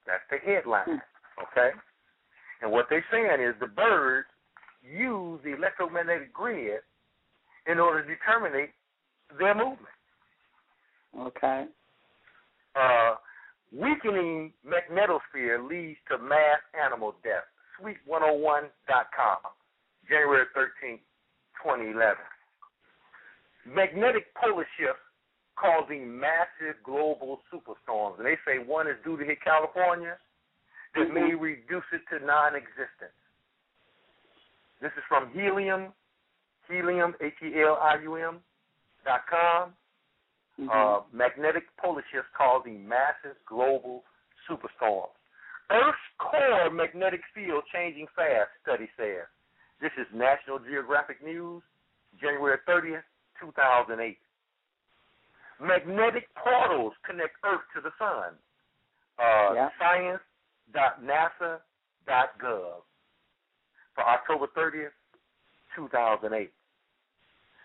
That's the headline, okay? And what they're saying is the birds use the electromagnetic grid in order to determine their movement. Okay. Uh, weakening magnetosphere leads to mass animal death. Suite101.com, January 13, 2011. Magnetic polar shifts causing massive global superstorms. And they say one is due to hit California that may reduce it to non existence. This is from Helium, Helium, H E L I U M dot com. Mhm. Uh, magnetic polar shifts causing massive global superstorms. Earth's core magnetic field changing fast, study says. This is National Geographic News, January 30th, 2008. Magnetic portals connect Earth to the sun. Uh, Yeah. Science.nasa.gov for October 30th, 2008.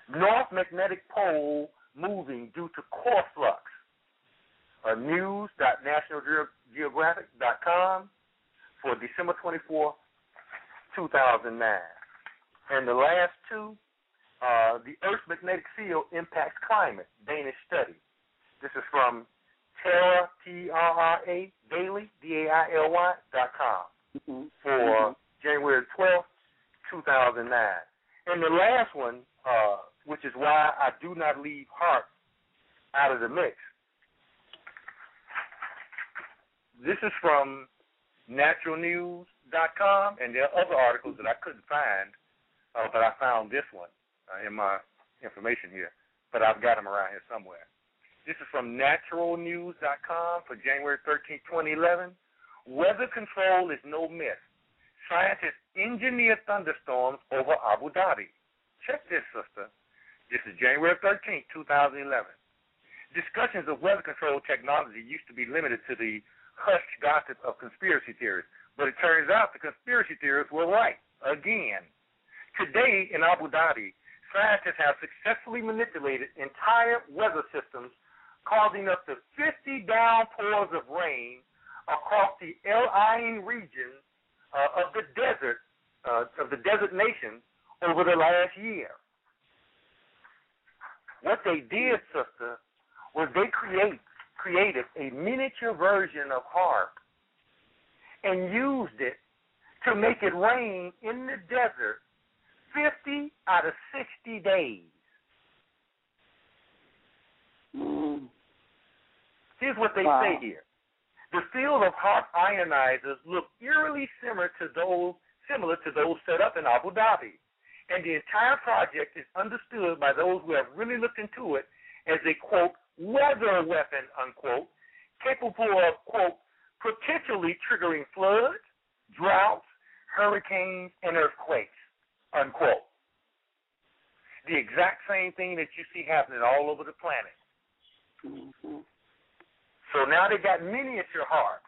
North magnetic pole moving due to core flux. Uh, news.nationalgeographic.com for December 24, 2009. And the last two, uh, the Earth's magnetic field impacts climate, Danish study. This is from Terra, T-R-R-A, Daily, D-A-I-L-Y, dot com Mhm. for January 12th, 2009. And the last one, uh, which is why I do not leave heart out of the mix. This is from naturalnews.com, and there are other articles that I couldn't find, uh, but I found this one uh, in my information here. But I've got them around here somewhere. This is from naturalnews.com for January 13, 2011. Weather control is no myth. Scientists engineer thunderstorms over Abu Dhabi. Check this, sister. This is January 13, 2011. discussions of weather control technology used to be limited to the hushed gossip of conspiracy theorists, but it turns out the conspiracy theorists were right again. Today in Abu Dhabi, scientists have successfully manipulated entire weather systems, causing up to 50 downpours of rain across the Al Ain region uh, of the desert uh, of the desert nation over the last year. What they did, sister, was they create created a miniature version of HAARP and used it to make it rain in the desert 50 out of 60 days. Mm. Here's what they Wow. say here. The field of hot ionizers look eerily similar to those similar to those set up in Abu Dhabi. And the entire project is understood by those who have really looked into it as a quote weather weapon unquote, capable of quote potentially triggering floods, droughts, hurricanes, and earthquakes unquote. The exact same thing that you see happening all over the planet. Mhm. So now they got miniature harps.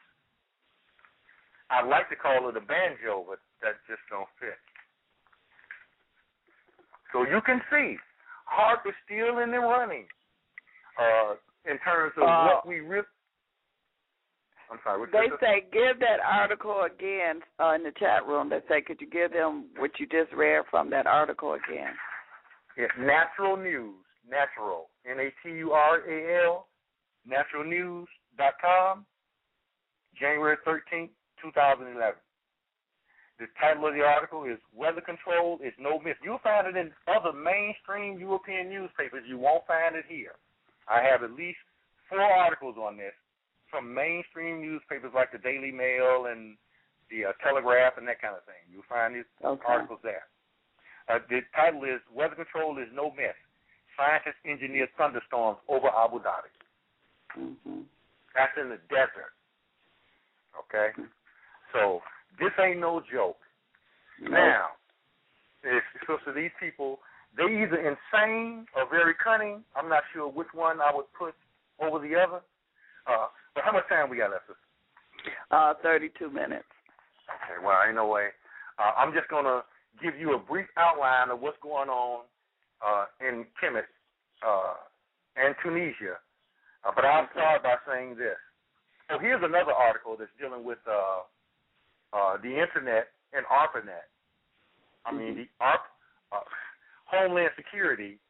I'd like to call it a banjo, but that just don't fit. So you can see, harp is still in the running. Uh, in terms of Uh, what we really. I'm sorry. What They you say give that article again uh, in the chat room. They say, could you give them what you just read from that article again? Yeah, Natural News, Natural, N A T U R A L, naturalnews.com, January 13th, 2011. The title of the article is Weather Control is No Myth. You'll find it in other mainstream European newspapers. You won't find it here. I have at least four articles on this from mainstream newspapers like the Daily Mail and the uh, Telegraph and that kind of thing. You'll find these Okay. articles there. Uh, the title is Weather Control is No Myth. Scientists engineer thunderstorms over Abu Dhabi. hmm That's in the desert. Okay? So this ain't no joke. Now, if so, so these people, they either insane or very cunning. I'm not sure which one I would put over the other. Uh, but how much time we got left? Uh, 32 minutes. Okay, well, ain't no way. Uh, I'm just going to give you a brief outline of what's going on uh, in Kemet uh, and Tunisia. Uh, but I'll start by saying this. So here's another article that's dealing with uh, uh, the internet and ARPANET. I mean, the ARP, uh, Homeland Security,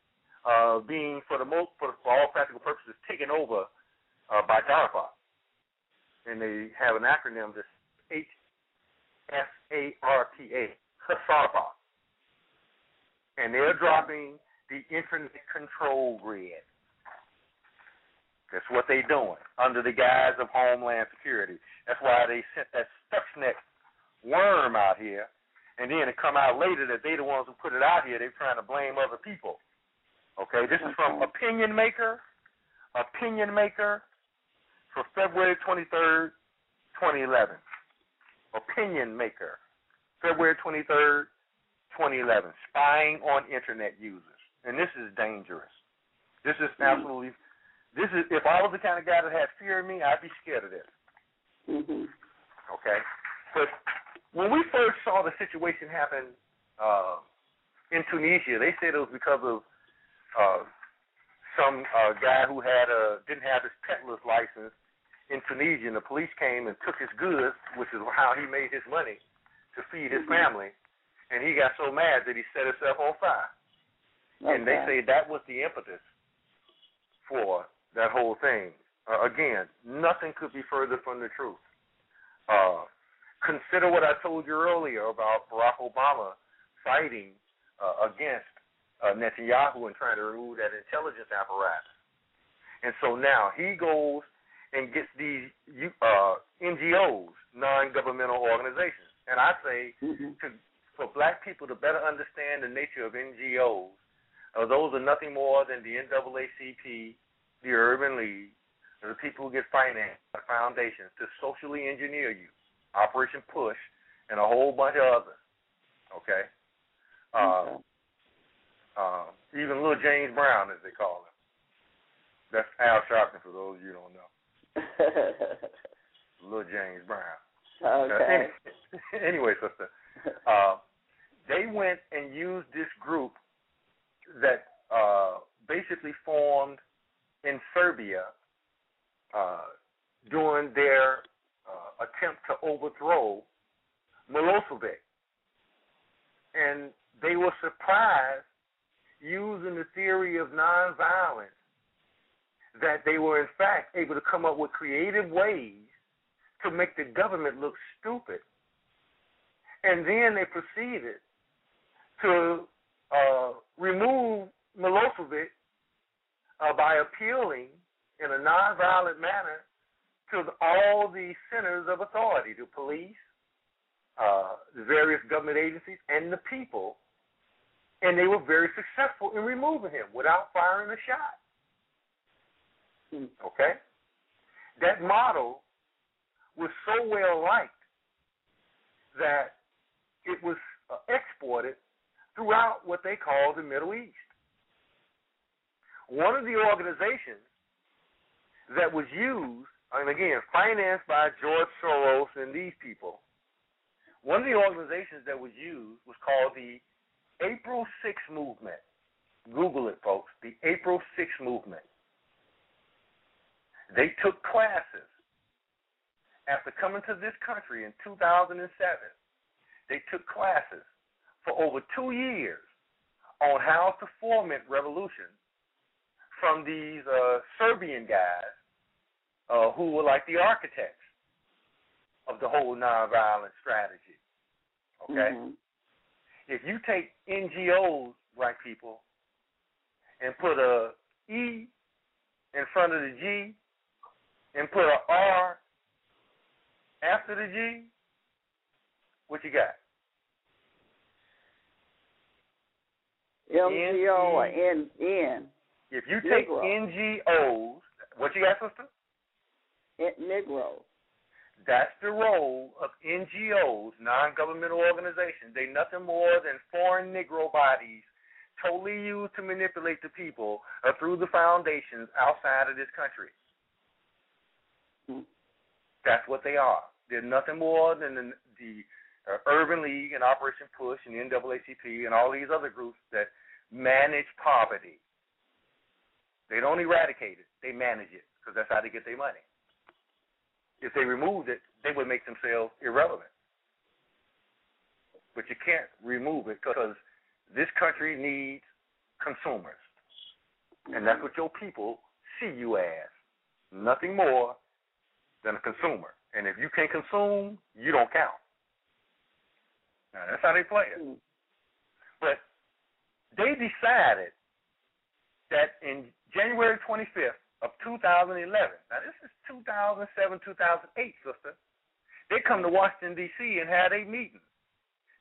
uh, being for the most, for, for all practical purposes, taken over uh, by DARPA, and they have an acronym that's H S A R P A, HASARPA. And they're dropping the Internet Control Grid. That's what they're doing under the guise of Homeland Security. That's why they sent that Stuxnet worm out here, and then it come out later that they the ones who put it out here. They're trying to blame other people. Okay, this is from mm-hmm. Opinion Maker. Opinion Maker for February 23rd, 2011. Opinion Maker, February 23rd, 2011. Spying on Internet users. And this is dangerous. This is absolutely, this is, if I was the kind of guy that had fear in me, I'd be scared of this. hmm Okay? But when we first saw the situation happen uh, in Tunisia, they said it was because of uh, some uh, guy who had a didn't have his peddler's license in Tunisia, and the police came and took his goods, which is how he made his money to feed his family. And he got so mad that he set himself on fire. And they say that was the impetus for that whole thing. Uh, again, nothing could be further from the truth. Uh, consider what I told you earlier about Barack Obama fighting uh, against uh, Netanyahu and trying to remove that intelligence apparatus. And so now he goes and gets these uh, NGOs, non-governmental organizations. And I say hmm to, for black people to better understand the nature of NGOs, uh, those are nothing more than the NAACP, the Urban League, the people who get financed by foundations to socially engineer you, Operation Push, and a whole bunch of others. Okay? Uh, Okay. uh, even little James Brown, as they call him. That's Al Sharpton for those of you who don't know. Little James Brown. okay. Uh, anyway, sister, uh, they went and used this group that uh, basically formed in Serbia uh, during their uh, attempt to overthrow Milosevic. And they were surprised using the theory of nonviolence that they were in fact able to come up with creative ways to make the government look stupid. And then they proceeded to uh, remove Milosevic uh, by appealing in a nonviolent manner to the, all the centers of authority, the police, uh, the various government agencies, and the people. And they were very successful in removing him without firing a shot. Okay? That model was so well liked that it was uh, exported throughout what they call the Middle East. One of the organizations that was used, and again, financed by George Soros and these people, one of the organizations that was used was called the April 6 Movement. Google it, folks. The April 6 Movement. They took classes after coming to this country in 2007. They took classes for over two years on how to foment revolution from these uh, Serbian guys uh, who were like the architects of the whole nonviolent strategy. Okay? Mhm. If you take NGOs, black people, and put a E in front of the G and put a R after the G, what you got? MGO or N N If you take Negro. NGOs, what you got, sister? N- Negro. That's the role of NGOs, non-governmental organizations. They nothing more than foreign Negro bodies, totally used to manipulate the people uh, through the foundations outside of this country. That's what they are. They're nothing more than the, the uh, Urban League and Operation Push and the NAACP and all these other groups that manage poverty. They don't eradicate it; they manage it because that's how they get their money. If they removed it, they would make themselves irrelevant. But you can't remove it because this country needs consumers. And that's what your people see you as. Nothing more than a consumer. And if you can't consume, you don't count. Now, that's how they play it. Mm. But they decided that in January 25th of 2011, now this is 2007, 2008, sister, they come to Washington, D.C. and have a meeting.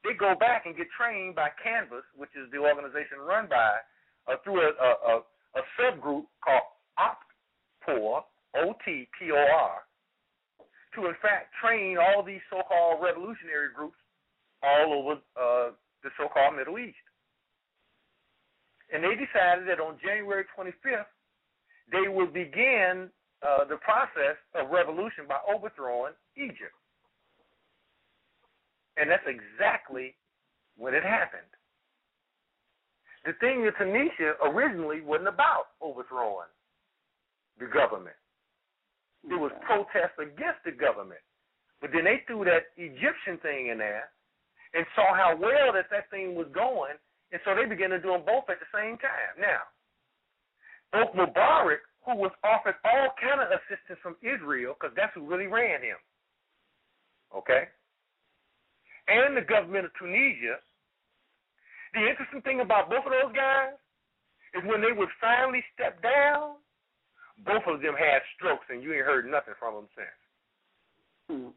They go back and get trained by Canvas, which is the organization run by, uh, through a, a, a, a subgroup called Otpor, O-T-P-O-R, to in fact train all these so-called revolutionary groups all over uh, the so-called Middle East. And they decided that on January 25th, they would begin uh, the process of revolution by overthrowing Egypt. And that's exactly when it happened. The thing in Tunisia originally wasn't about overthrowing the government. It was protest against the government. But then they threw that Egyptian thing in there and saw how well that that thing was going, and so they began to do them both at the same time. Now, both Mubarak, who was offered all kind of assistance from Israel, because that's who really ran him, okay, and the government of Tunisia. The interesting thing about both of those guys is when they would finally step down, both of them had strokes, and you ain't heard nothing from them since. Hmm.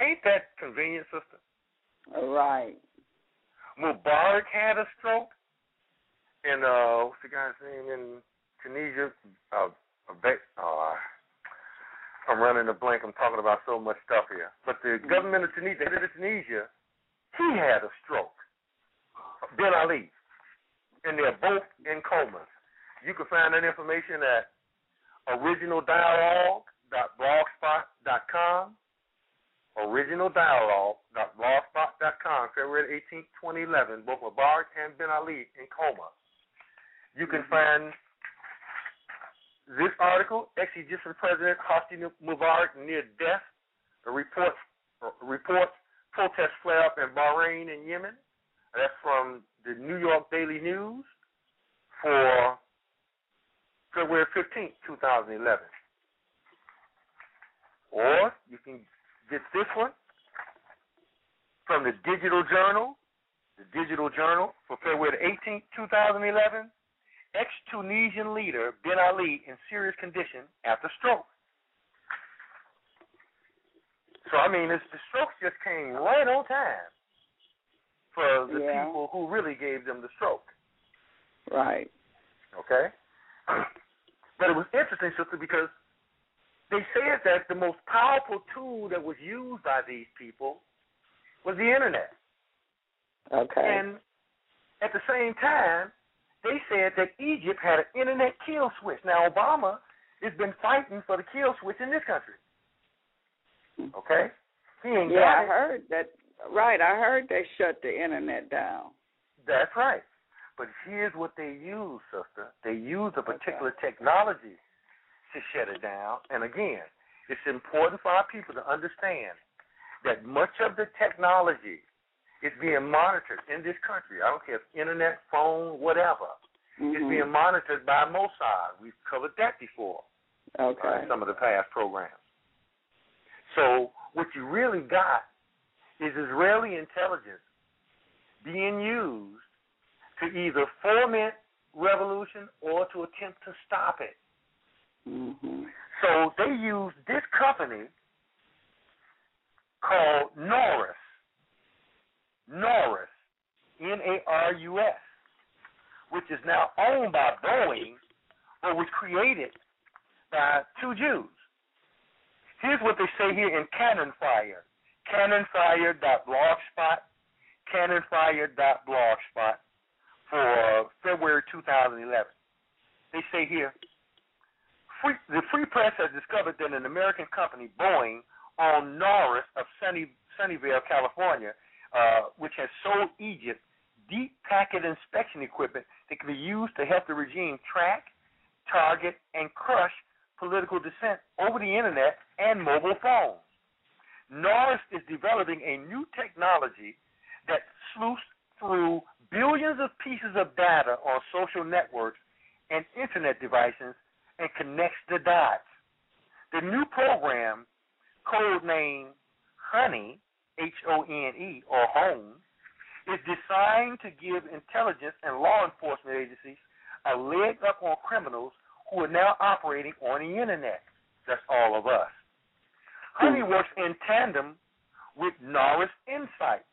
Ain't that convenient, sister? Right. Mubarak had a stroke, and uh, what's the guy's name in Tunisia? Uh, uh, I'm running a blank. I'm talking about so much stuff here. But the government of Tunisia, the head of Tunisia, he had a stroke. Ben Ali, and they're both in comas. You can find that information at originaldialogue.blogspot.com. Originaldialogue.blogspot.com, February 18, 2011. Both Mubarak and Ben Ali in coma. You can mm-hmm. find this article, ex-Egyptian President Hosni Mubarak near death, the reports reports protests flare up in Bahrain and Yemen. That's from the New York Daily News for February 15th, 2011. Or you can get this one from the Digital Journal, the Digital Journal for February 18th, 2011. Ex-Tunisian leader Ben Ali in serious condition after stroke. So I mean, this, the stroke just came right on time for the Yeah. people who really gave them the stroke. Right. Okay, but it was interesting, sister, because they said that the most powerful tool that was used by these people was the internet, Okay. and at the same time, they said that Egypt had an internet kill switch. Now Obama has been fighting for the kill switch in this country. Okay, he ain't yeah, I it. heard that. Right, I heard they shut the internet down. That's right. But here's what they use, sister. They use a particular technology to shut it down. And again, it's important for our people to understand that much of the technology is being monitored in this country. I don't care if internet, phone, whatever. It's Mhm. being monitored by Mossad. We've covered that before Okay. in some of the past programs. So what you really got is Israeli intelligence being used to either foment revolution or to attempt to stop it. Mhm. So they used this company called Narus. Narus, N A R U S, which is now owned by Boeing, but was created by two Jews. Here's what they say here in Cannon Fire. Cannonfire.blogspot, cannonfire.blogspot for February 2011. They say here, free, the Free Press has discovered that an American company, Boeing, on Narus of Sunny, Sunnyvale, California, uh, which has sold Egypt deep packet inspection equipment that can be used to help the regime track, target, and crush political dissent over the internet and mobile phones. Narus is developing a new technology that sleuths through billions of pieces of data on social networks and internet devices and connects the dots. The new program, codenamed Honey, H O N E, or Home, is designed to give intelligence and law enforcement agencies a leg up on criminals who are now operating on the internet. That's all of us. Honey works in tandem with Narus Insight.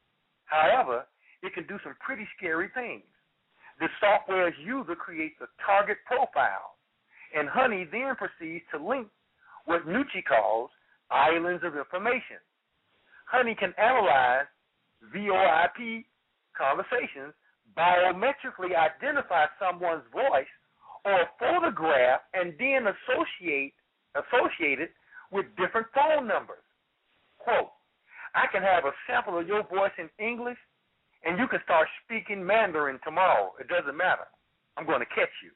However, it can do some pretty scary things. The software's user creates a target profile, and Honey then proceeds to link what Nucci calls islands of information. Honey can analyze VoIP conversations, biometrically identify someone's voice or photograph, and then associate associate it with different phone numbers. Quote, I can have a sample of your voice in English and you can start speaking Mandarin tomorrow. It doesn't matter. I'm going to catch you.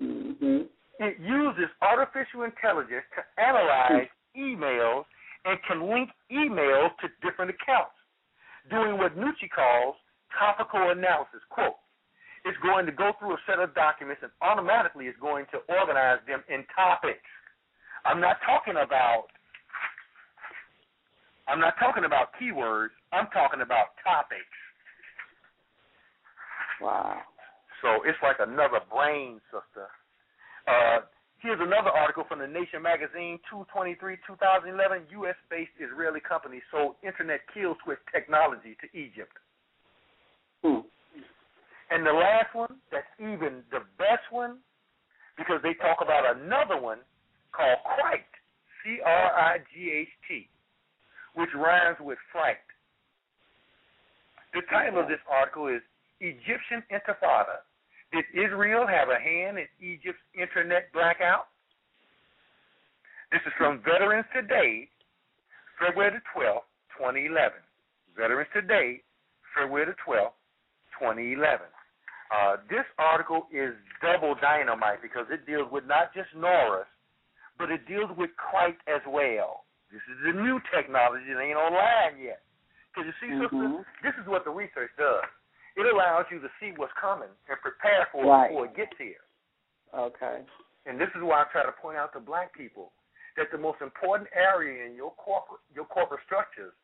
Mhm. It uses artificial intelligence to analyze emails and can link emails to different accounts, doing what Nucci calls topical analysis. Quote, it's going to go through a set of documents and automatically is going to organize them in topics. I'm not talking about I'm not talking about keywords. I'm talking about topics. Wow. So it's like another brain, sister. Uh, here's another article from the Nation magazine, 223, 2011. U.S.-based Israeli company sold internet kill switch technology to Egypt. Hmm. And the last one, that's even the best one, because they talk about another one called Crite, C-R-I-G-H-T, which rhymes with fright. The title of this article is Egyptian Intifada. Did Israel have a hand in Egypt's internet blackout? This is from Veterans Today, February the 12th, 2011. Veterans Today, February the 12th, 2011. Uh, this article is double dynamite because it deals with not just Narus, but it deals with Crite as well. This is the new technology that ain't online yet. Because you see, Mhm. this is what the research does. It allows you to see what's coming and prepare for Right. it before it gets here. Okay. And this is why I try to point out to black people that the most important area in your corporate your corporate structures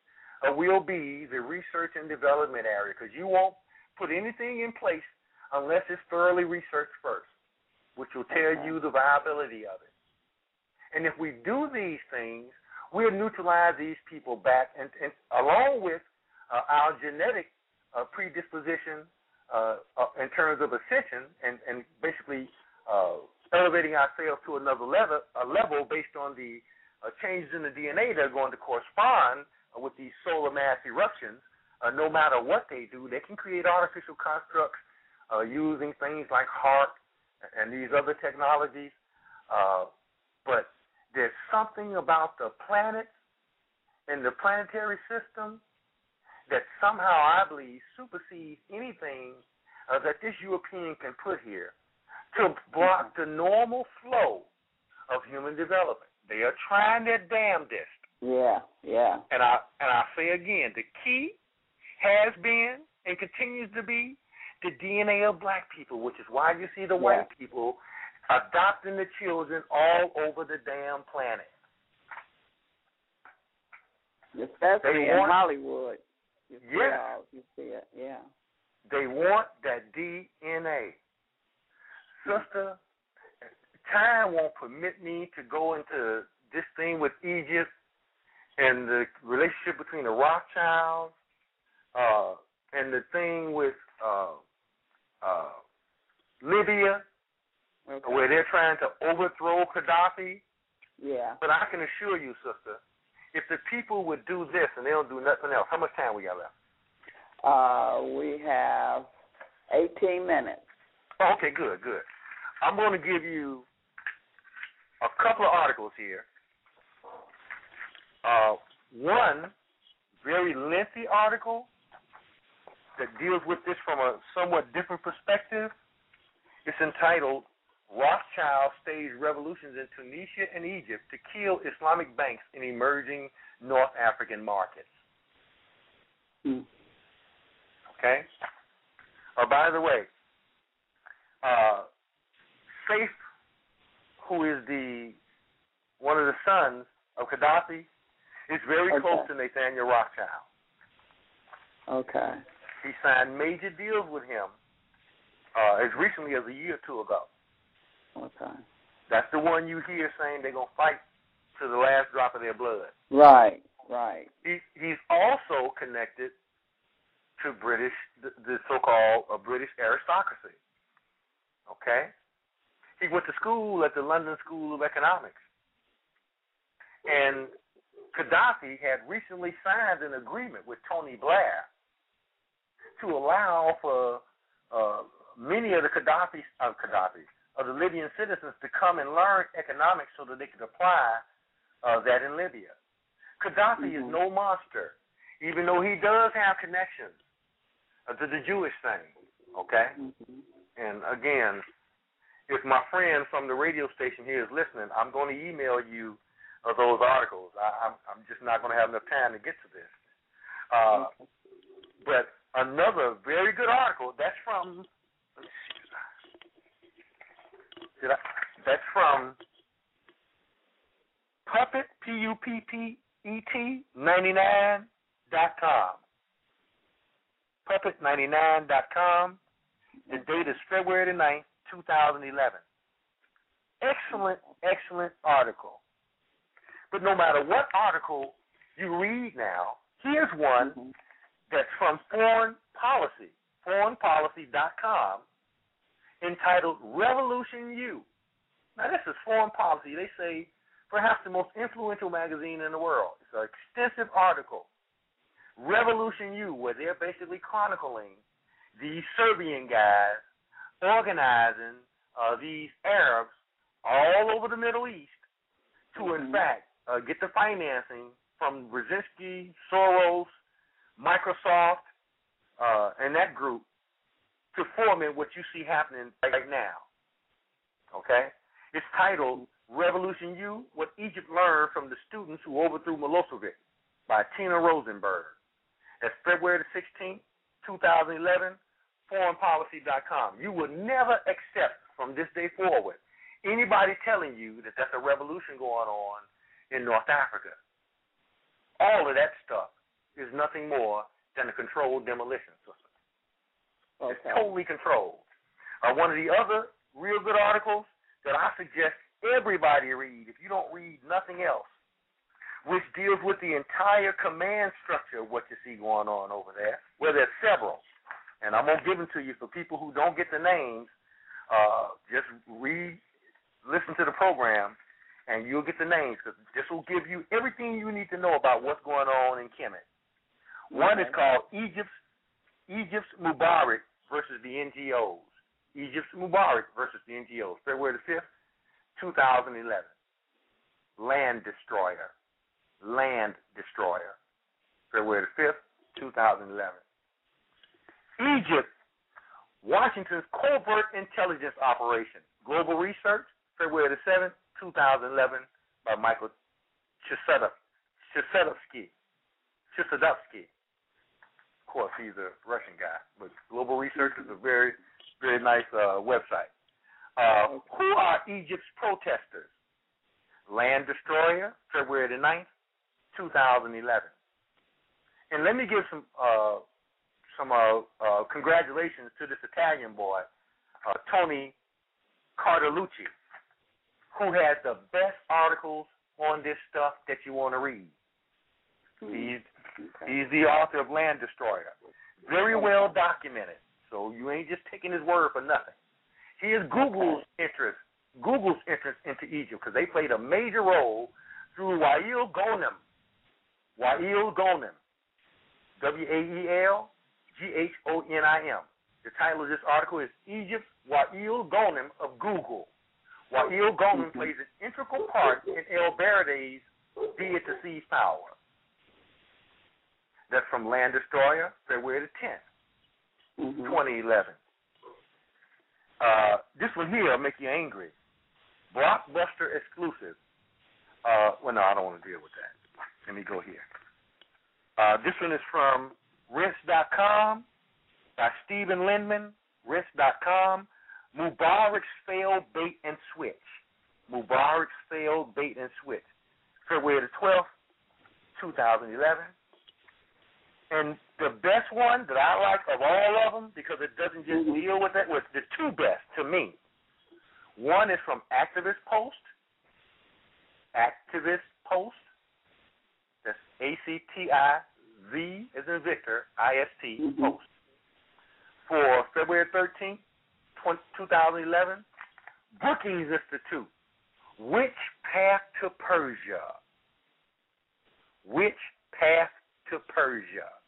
uh, will be the research and development area because you won't put anything in place unless it's thoroughly researched first, which will tell Okay. you the viability of it. And if we do these things, we'll neutralize these people back, and, and along with uh, our genetic uh, predisposition uh, uh, in terms of ascension, and, and basically uh, elevating ourselves to another level, a level based on the uh, changes in the DNA that are going to correspond with these solar mass eruptions. No matter what they do, they can create artificial constructs using things like HAARP and these other technologies. But there's something about the planet and the planetary system that somehow I believe supersedes anything uh, that this European can put here to block the normal flow of human development. They are trying their damnedest. Yeah, yeah. And I and I say again, the key has been and continues to be the DNA of black people, which is why you see the white people adopting the children all over the damn planet. Especially They in want- Hollywood. You Yes. You see it, yeah. They want that DNA. Sister, time won't permit me to go into this thing with Egypt and the relationship between the Rothschilds uh, and the thing with uh, uh, Libya, Okay. where they're trying to overthrow Gaddafi. Yeah. But I can assure you, sister, if the people would do this and they don't do nothing else, how much time we got left? Uh, we have 18 minutes. Oh, okay, good, good. I'm going to give you a couple of articles here. Uh, one very lengthy article that deals with this from a somewhat different perspective. It's entitled Rothschild staged Revolutions in Tunisia and Egypt to Kill Islamic Banks in Emerging North African Markets. Hmm. Okay? Oh, by the way, uh, Saif, who is the one of the sons of Gaddafi, is very Okay. close to Nathaniel Rothschild. Okay. He signed major deals with him uh, as recently as a year or two ago. Okay. That's the one you hear saying they're gonna fight to the last drop of their blood. Right, right. He, he's also connected to British, the, the so-called uh, British aristocracy. Okay, he went to school at the London School of Economics, and Gaddafi had recently signed an agreement with Tony Blair to allow for uh, many of the Gaddafi, uh, Gaddafi, of the Libyan citizens to come and learn economics so that they could apply uh, that in Libya. Gaddafi is Mhm. no monster, even though he does have connections uh, to the Jewish thing. Okay, hmm and again, if my friend from the radio station here is listening, I'm going to email you uh, those articles. I, I'm, I'm just not going to have enough time to get to this. Uh, but another very good article that's from did I, that's from puppet p u p p e t ninety nine dot com puppet ninety nine dot com the date is February the 9th, 2011. Excellent, excellent article. But no matter what article you read now, here's one Mhm. that's from Foreign Policy, foreignpolicy.com, entitled Revolution U. Now, this is Foreign Policy. They say perhaps the most influential magazine in the world. It's an extensive article, Revolution U, where they're basically chronicling these Serbian guys organizing uh, these Arabs all over the Middle East to, in fact, uh, get the financing from Brzezinski, Soros, Microsoft, uh, and that group to foment what you see happening right now. Okay? It's titled Revolution U What Egypt Learned from the Students Who Overthrew Milosevic by Tina Rosenberg. That's February the 16th, 2011, foreignpolicy.com. You will never accept from this day forward anybody telling you that that's a revolution going on in North Africa. All of that stuff is nothing more than a controlled demolition system. It's totally controlled. Uh, one of the other real good articles that I suggest everybody read, if you don't read nothing else, which deals with the entire command structure of what you see going on over there, where there's several. And I'm going to give them to you for people who don't get the names. Uh, just read, listen to the program, and you'll get the names because this will give you everything you need to know about what's going on in Kemet. One is called Egypt's Egypt's Mubarak versus the NGOs. Egypt's Mubarak versus the NGOs. February the fifth, two thousand eleven. Land destroyer. Land destroyer. February the fifth, two thousand eleven. Egypt, Washington's covert intelligence operation. Global research, February the seventh, two thousand eleven, by Michael Chossudovsky. Chossudovsky. Of course, he's a Russian guy, but Global Research is a very, very nice uh, website. Uh, who are Egypt's protesters? Land Destroyer, February the 9th, 2011. And let me give some uh, some uh, uh, congratulations to this Italian boy, uh, Tony Cartalucci, who has the best articles on this stuff that you want to read. He's He's the author of Land Destroyer. Very well documented. So you ain't just taking his word for nothing. He Here's Google's interest, Google's interest into Egypt because they played a major role through Wael Ghonim. Wael Ghonim. W A E L G H O N I M. The title of this article is Egypt's Wael Ghonim of Google. Wael Ghonim mm-hmm. plays an integral part in ElBaradei's bid to seize power. That's from Land Destroyer, February the 10th, 2011. Uh, this one here will make you angry. Blockbuster exclusive. Uh, well, no, I don't want to deal with that. Let me go here. Uh, this one is from Rense.com by Stephen Lendman, Rense.com. Mubarak's failed bait and switch. Mubarak's failed bait and switch. February the 12th, 2011. And the best one that I like of all of them, because it doesn't just mm-hmm. deal with that, was the two best to me. One is from Activist Post. Activist Post. That's A C T I Z as in Victor, I S T mm-hmm. Post. For February 13th, 2011, Brookings Institute. Which path to Persia? Which path to Persia?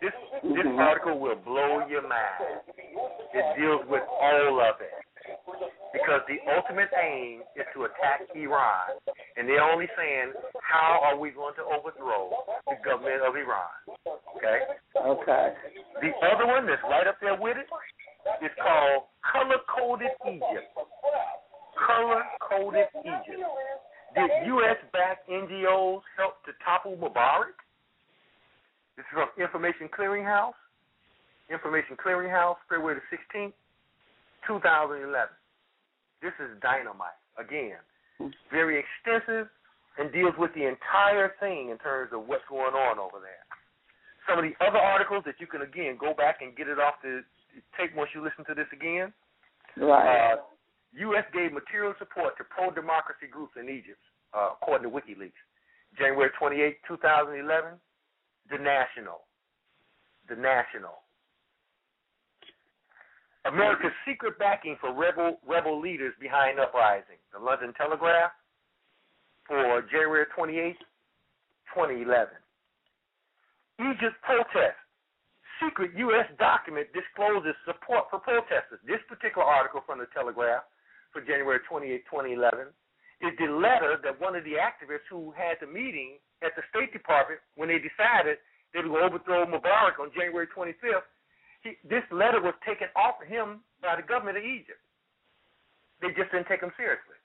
This this mm-hmm. article will blow your mind. It deals with all of it. Because the ultimate aim is to attack Iran. And they're only saying, how are we going to overthrow the government of Iran? Okay? Okay. The other one that's right up there with it is called Color Coded Egypt. Color Coded Egypt. Did U.S. backed NGOs help to topple Mubarak? This is from Information Clearinghouse. Information Clearinghouse, February the 16th, 2011. This is dynamite. Again, very extensive and deals with the entire thing in terms of what's going on over there. Some of the other articles that you can, again, go back and get it off the tape once you listen to this again. Right. Uh, U.S. gave material support to pro-democracy groups in Egypt, uh, according to WikiLeaks. January 28, 2011, The National. The National. America's secret backing for rebel rebel leaders behind uprising. The London Telegraph for January 28, 2011. Egypt protests. Secret U.S. document discloses support for protesters. This particular article from the Telegraph for January 28, 2011, is the letter that one of the activists who had the meeting at the State Department when they decided they would overthrow Mubarak on January 25th. He, this letter was taken off of him by the government of Egypt. They just didn't take him seriously.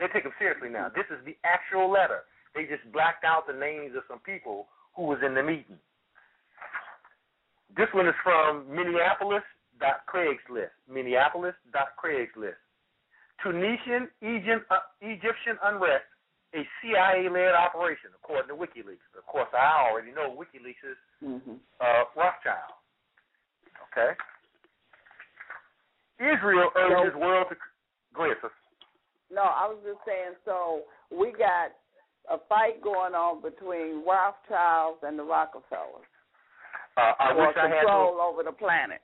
They take him seriously now. This is the actual letter. They just blacked out the names of some people who was in the meeting. This one is from Minneapolis.Craigslist. Minneapolis.Craigslist. Tunisian Egypt, uh, Egyptian unrest, a CIA-led operation, according to WikiLeaks. Of course, I already know WikiLeaks is Mhm. uh, Rothschild. Okay. Israel urges world to go ahead, sister. No, I was just saying. So we got a fight going on between Rothschilds and the Rockefellers Uh, I wish I had control over the planet.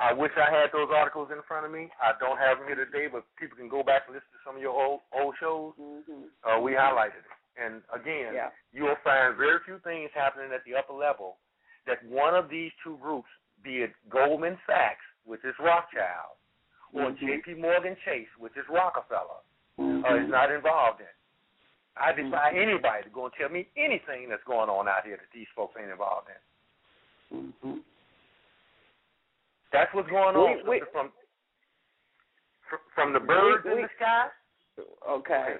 I wish I had those articles in front of me. I don't have them here today, but people can go back and listen to some of your old old shows. hmm Uh, we highlighted it, and again, Yeah. you'll find very few things happening at the upper level that one of these two groups, be it Goldman Sachs, which is Rothschild, or Mhm. J.P. Morgan Chase, which is Rockefeller, Mhm. uh, is not involved in. I defy Mhm. anybody to go and tell me anything that's going on out here that these folks ain't involved in. Mhm. That's what's going on we- sister, from from the birds we- in the sky. Okay.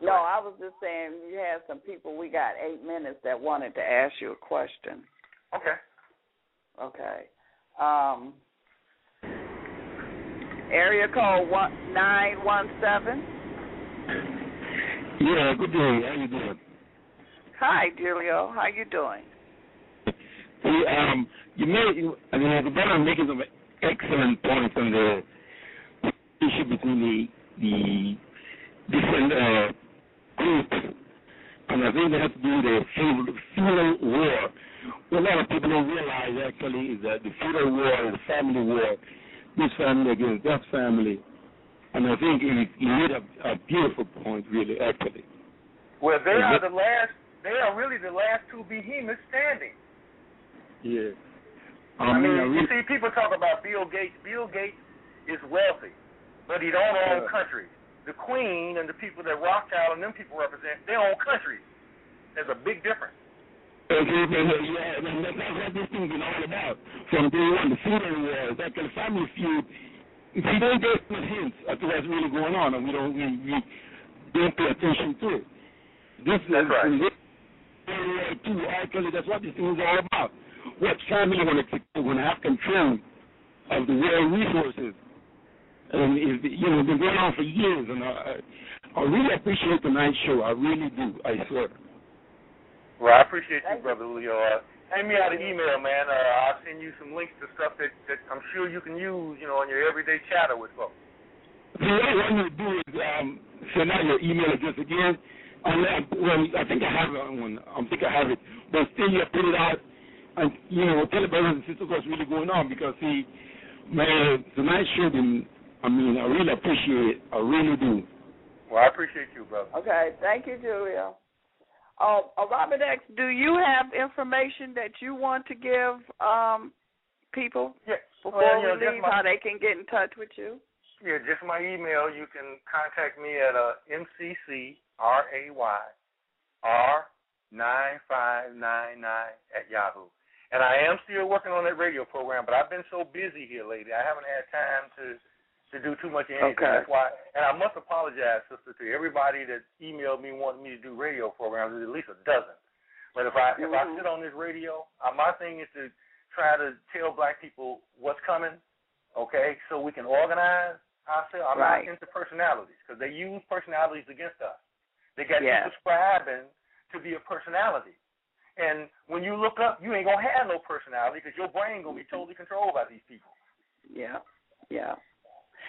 No, I was just saying you had some people. We got eight minutes that wanted to ask you a question. Okay. Okay. Um, area code one nine one seven. Yeah, good day. How you doing? Hi, Julio. How you doing? Hey, um, you made, I mean, the brother making some excellent points on the issue between the the different uh, groups, and I think that has to do with the feudal, feudal war. What a lot of people don't realize actually is that the feudal war is a family war, this family against that family, and I think he, he made a, a beautiful point, really, actually. Well, they Is are it- the last. They are really the last two behemoths standing. Yeah. I mean, you see, people talk about Bill Gates. Bill Gates is wealthy, but he don't own Yeah. countries. The Queen and the people that Rothschild and them people represent, they own countries. There's a big difference. Okay, okay, okay, yeah, that's what this thing's been all about. From day one, the feudal wars, that kind of family feud. If we don't get some hints as to what's really going on, and we don't, we, we don't pay attention to it. This That's is right. this area too, actually, that's what this thing is all about. What family want to want to have control of the world resources, and is you know been going on for years. And I, I really appreciate tonight's show. I really do. I swear. Well, I appreciate you, brother Leo. Uh, send me out an email, man. Uh, I'll send you some links to stuff that, that I'm sure you can use, you know, on your everyday chatter with folks. See, what I want you to do is um, send out your email address again. Unless, well, I think I have it on one. I think I have it. But still, you put it out and, you know, tell the brothers and sisters what's really going on because, see, man, tonight's show, been, I mean, I really appreciate it. I really do. Well, I appreciate you, brother. Okay. Thank you, Julio. Oh, uh, Robert X, do you have information that you want to give um, people Yeah. before Well, you know, we leave? my- How they can get in touch with you? Yeah, just my email. You can contact me at uh, mccray.r9599 at Yahoo. And I am still working on that radio program, but I've been so busy here lately, I haven't had time to to do too much of anything. Okay. That's why, and I must apologize, sister, to everybody that emailed me wanting me to do radio programs. There's at least a dozen. But if I if I sit on this radio, uh, my thing is to try to tell black people what's coming, okay, so we can organize ourselves. I'm Right. not into personalities because they use personalities against us. They got Yes. you subscribing to be a personality. And when you look up, you ain't gonna have no personality because your brain gonna be totally controlled by these people. Yeah, yeah.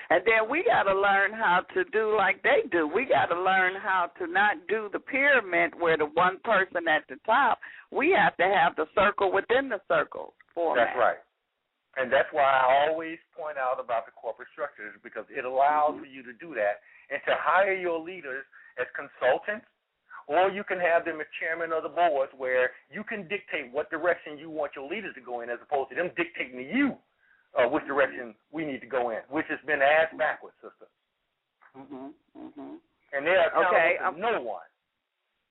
And then we got to learn how to do like they do. We got to learn how to not do the pyramid where the one person at the top. We have to have the circle within the circle format. That's right. And that's why I always point out about the corporate structures because it allows mm-hmm. for you to do that and to hire your leaders as consultants, or you can have them as chairman of the boards where you can dictate what direction you want your leaders to go in as opposed to them dictating to you uh, which direction we need to go in, which has been ass backwards, sister. Mhm. Mhm. And there are I'm- no one.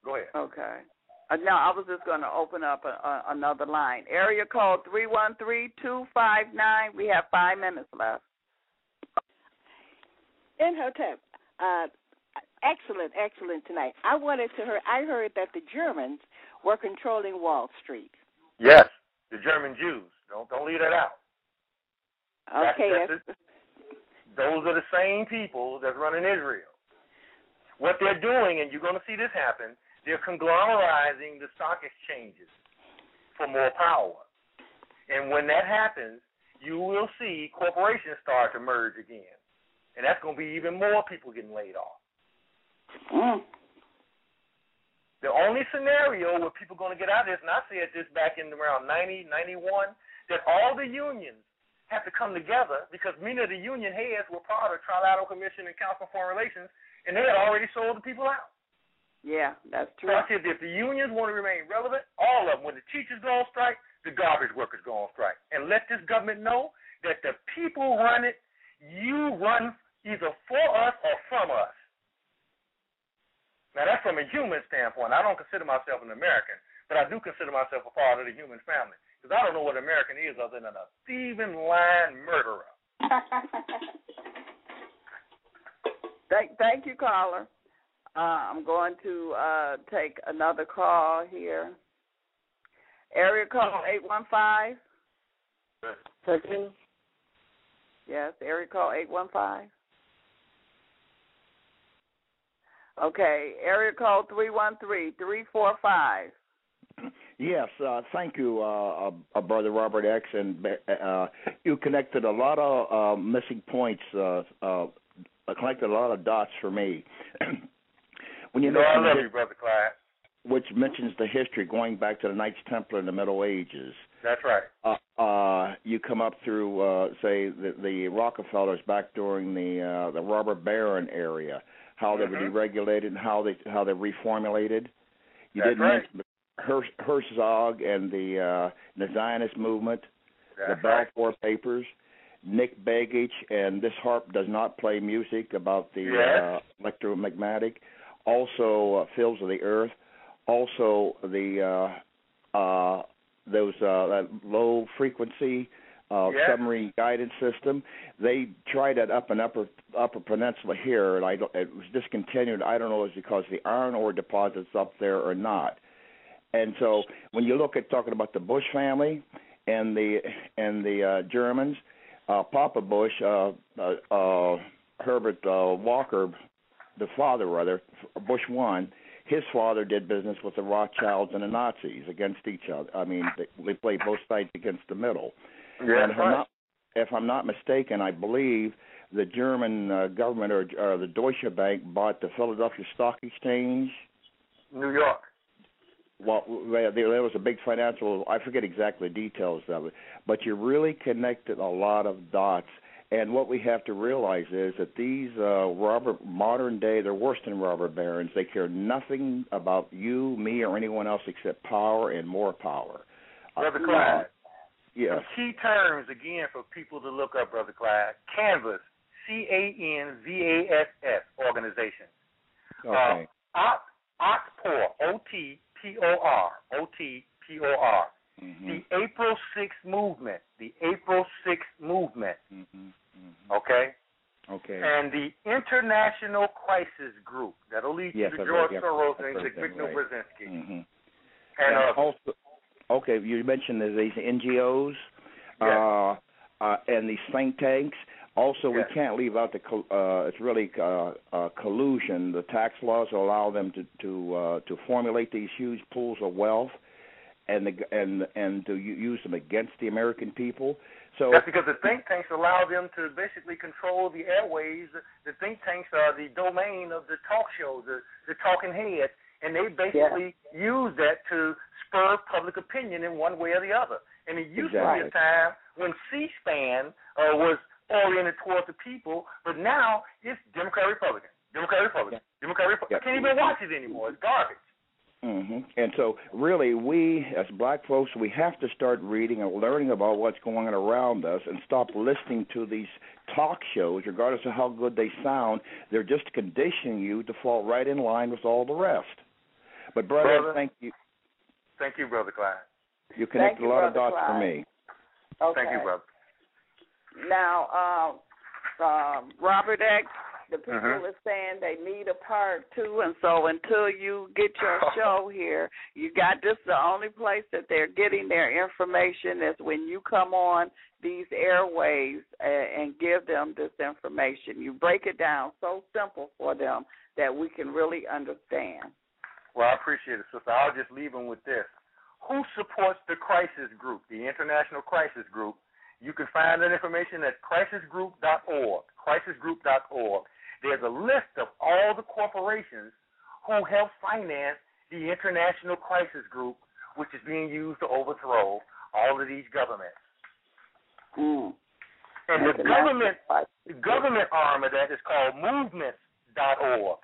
Go ahead. Okay. Uh, no, I was just going to open up a, a, another line. Area code three one three two five nine. We have five minutes left. Imhotep, uh, excellent, excellent tonight. I wanted to hear. I heard that the Germans were controlling Wall Street. Yes, the German Jews. Don't don't leave that out. Okay, that's that's, Those are the same people that's running Israel. What they're doing, and you're going to see this happen, they're conglomerizing the stock exchanges for more power. And when that happens, you will see corporations start to merge again. And that's going to be even more people getting laid off. Mm, The only scenario where people are going to get out of this, and I said this back in around 90, 91, that all the unions have to come together because many of the union heads were part of Trilateral Commission and Council on Foreign Relations, and they had already sold the people out. Yeah, that's So true. I said if the unions want to remain relevant, all of them, when the teachers go on strike, the garbage workers go on strike. And let this government know that the people run it, you run either for us or from us. Now that's from a human standpoint. I don't consider myself an American, but I do consider myself a part of the human family. Because I don't know what American is other than a thieving, lying murderer. Thank, thank you, caller. Uh, I'm going to uh, take another call here. Area code eight one five. Second. Yes, area code eight one five. Okay, area code three one three three four five. Yes, uh, thank you, uh, uh, uh, Brother Robert X. And uh, you connected a lot of uh, missing points, uh, uh, connected a lot of dots for me. when you You know I love you, Brother Clyde. which mentions the history going back to the Knights Templar in the Middle Ages. That's right. Uh, uh, you come up through, uh, say, the, the Rockefellers back during the uh, the robber baron area, how they were Mhm. deregulated and how they how they reformulated. You That's didn't right. mention Her, Herzog and the uh, the Zionist movement, That's the right. Balfour Papers, Nick Begich, and this harp does not play music about the Yes. uh, electromagnetic. Also, uh, Fields of the Earth. Also, the uh, uh, those uh, low frequency uh, Yes. submarine guidance system. They tried it up in upper upper peninsula here, and I don't, it was discontinued. I don't know if it's because the iron ore deposits up there or not. And so when you look at talking about the Bush family and the and the uh, Germans, uh, Papa Bush, uh, uh, uh, Herbert uh, Walker, the father rather, Bush one, his father did business with the Rothschilds and the Nazis against each other. I mean, they, they played both sides against the middle. Yeah, if I'm not if I'm not mistaken, I believe the German uh, government or, or the Deutsche Bank bought the Philadelphia Stock Exchange. New York. Well, there there was a big financial. I forget exactly the details of it, but you really connected a lot of dots. And what we have to realize is that these uh, robber modern day, they're worse than robber barons. They care nothing about you, me, or anyone else except power and more power. Brother Uh, Clyde. Some key terms again for people to look up, Brother Clyde. Canvas, C A N V A S S organization. Okay. Uh, Otpor, O T P O R, O T P O R. Mhm. The April 6th movement, the April 6th movement, Mhm. Mhm. okay? Okay. And the International Crisis Group. That'll lead Yes, you to George Soros and Victor right. Brzezinski. Mhm. And, uh, also, okay, you mentioned that these NGOs Yes. uh, uh, and these think tanks. Also, Yes. we can't leave out the uh, it's really uh, uh, collusion. The tax laws allow them to to uh, to formulate these huge pools of wealth, and the, and and to use them against the American people. So That's because the think tanks allow them to basically control the airways. The think tanks are the domain of the talk shows, the, the talking heads, and they basically use that to spur public opinion in one way or the other. And it used to be a time when C-SPAN uh, was oriented towards the people, but now it's Democrat Republican, Democrat Republican, Democrat Republican. I can't even watch it anymore. It's garbage. hmm And so, really, we as black folks, we have to start reading and learning about what's going on around us, and stop listening to these talk shows, regardless of how good they sound. They're just conditioning you to fall right in line with all the rest. But brother, Brother. thank you. Thank you, brother Clyde. You connect you, a lot of Brother dots for me. Okay. Thank you, brother. Now, uh, um, Robert X, the people Mhm. are saying they need a part two, and so until you get your show here, you got this. The only place that they're getting their information is when you come on these airways and, and give them this information. You break it down so simple for them that we can really understand. Well, I appreciate it, sister. I'll just leave them with this. Who supports the crisis group, the International Crisis Group? You can find that information at crisisgroup.org. Crisisgroup.org. There's a list of all the corporations who help finance the International Crisis Group, which is being used to overthrow all of these governments. Mm. And the government, the government arm of that is called movements.org.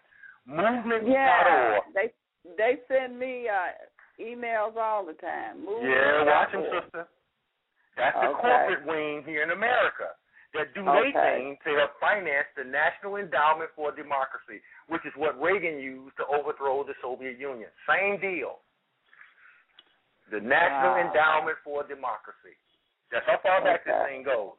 Movements.org. Yeah, they they send me uh, emails all the time. Move Yeah, watch them, sister. That's the Okay. corporate wing here in America that do their thing to help finance the National Endowment for Democracy, which is what Reagan used to overthrow the Soviet Union. Same deal. The National Wow. Endowment for Democracy. That's how far back this thing goes.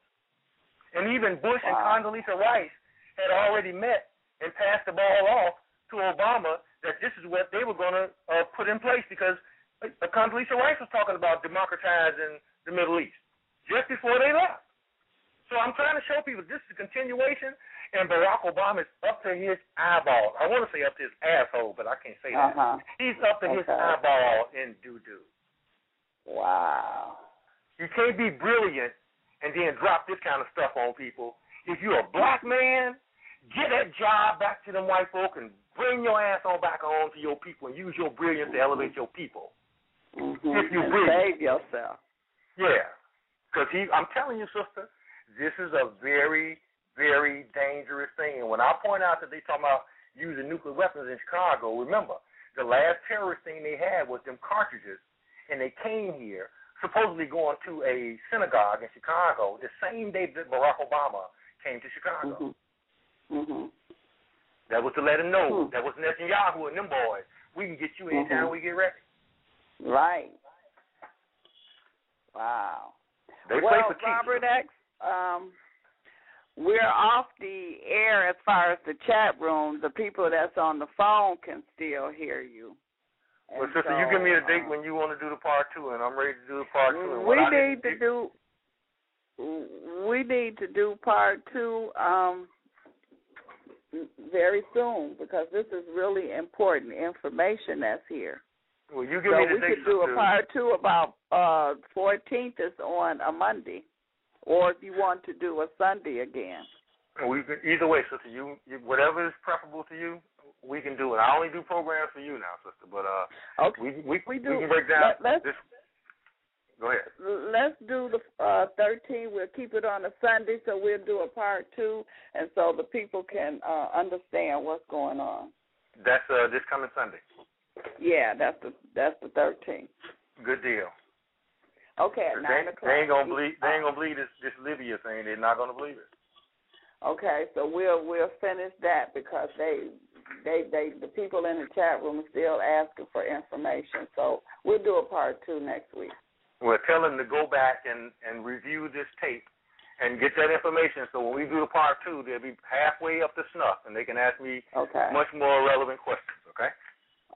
And even Bush and Condoleezza Rice had already met and passed the ball off to Obama that this is what they were going to uh, put in place because uh, Condoleezza Rice was talking about democratizing the Middle East just before they left. So I'm trying to show people this is a continuation, and Barack Obama is up to his eyeball. I want to say up to his asshole, but I can't say that. Uh-huh. He's up to his eyeball in doo doo. Wow. You can't be brilliant and then drop this kind of stuff on people. If you're a black man, get that job back to them white folk and bring your ass on back home to your people and use your brilliance to elevate your people. Mm-hmm. If you and save yourself. Yeah. Because he, I'm telling you, sister, this is a very, very dangerous thing. And when I point out that they talking about using nuclear weapons in Chicago, remember, the last terrorist thing they had was them cartridges, and they came here supposedly going to a synagogue in Chicago the same day that Barack Obama came to Chicago. Mhm. Mhm. That was to let him know Hmm. that was Netanyahu and them boys. We can get you anytime Mhm. we get ready. Right. Wow. They play well, for keeps. Robert X, um, we're off the air as far as the chat room. The people that's on the phone can still hear you. Well, And sister, you give me a date um, when you want to do the part two, and I'm ready to do the part two. We need to do we need to do part two um very soon because this is really important information that's here. Well, you give so me the we could do a part two about uh fourteenth is on a Monday. Or if you want to do a Sunday again. We can, either way, sister. You, you whatever is preferable to you, we can do it. I only do programs for you now, sister. But uh, Okay. we we We we do. can break down Let- this. Go ahead. Let's do the uh, 13. We'll keep it on a Sunday, so we'll do a part two, and so the people can uh, understand what's going on. That's uh this coming Sunday. Yeah, that's the that's the 13th. Good deal. Okay, at They, nine o'clock. they ain't gonna believe. They ain't gonna believe this this Libya thing. They're not gonna believe it. Okay, so we'll we'll finish that because they they they the people in the chat room are still asking for information. So we'll do a part two next week. Well, tell them to go back and and review this tape and get that information. So when we do the part two, they'll be halfway up to snuff, and they can ask me Okay. much more relevant questions. Okay.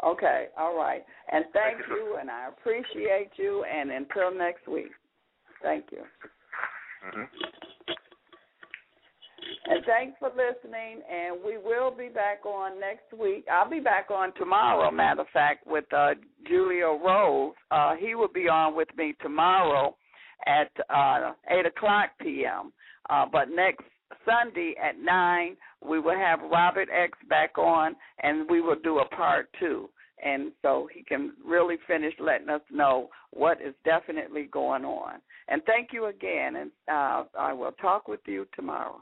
Okay, all right. And thank, Thank you, you, and I appreciate you. And until next week, thank you. hmm And thanks for listening. And we will be back on next week. I'll be back on tomorrow, matter of fact, with uh, Julio Rose. Uh, he will be on with me tomorrow at uh, 8 o'clock p.m. Uh, but next Sunday at 9, we will have Robert X back on, and we will do a part two. And so he can really finish letting us know what is definitely going on. And thank you again, and uh, I will talk with you tomorrow.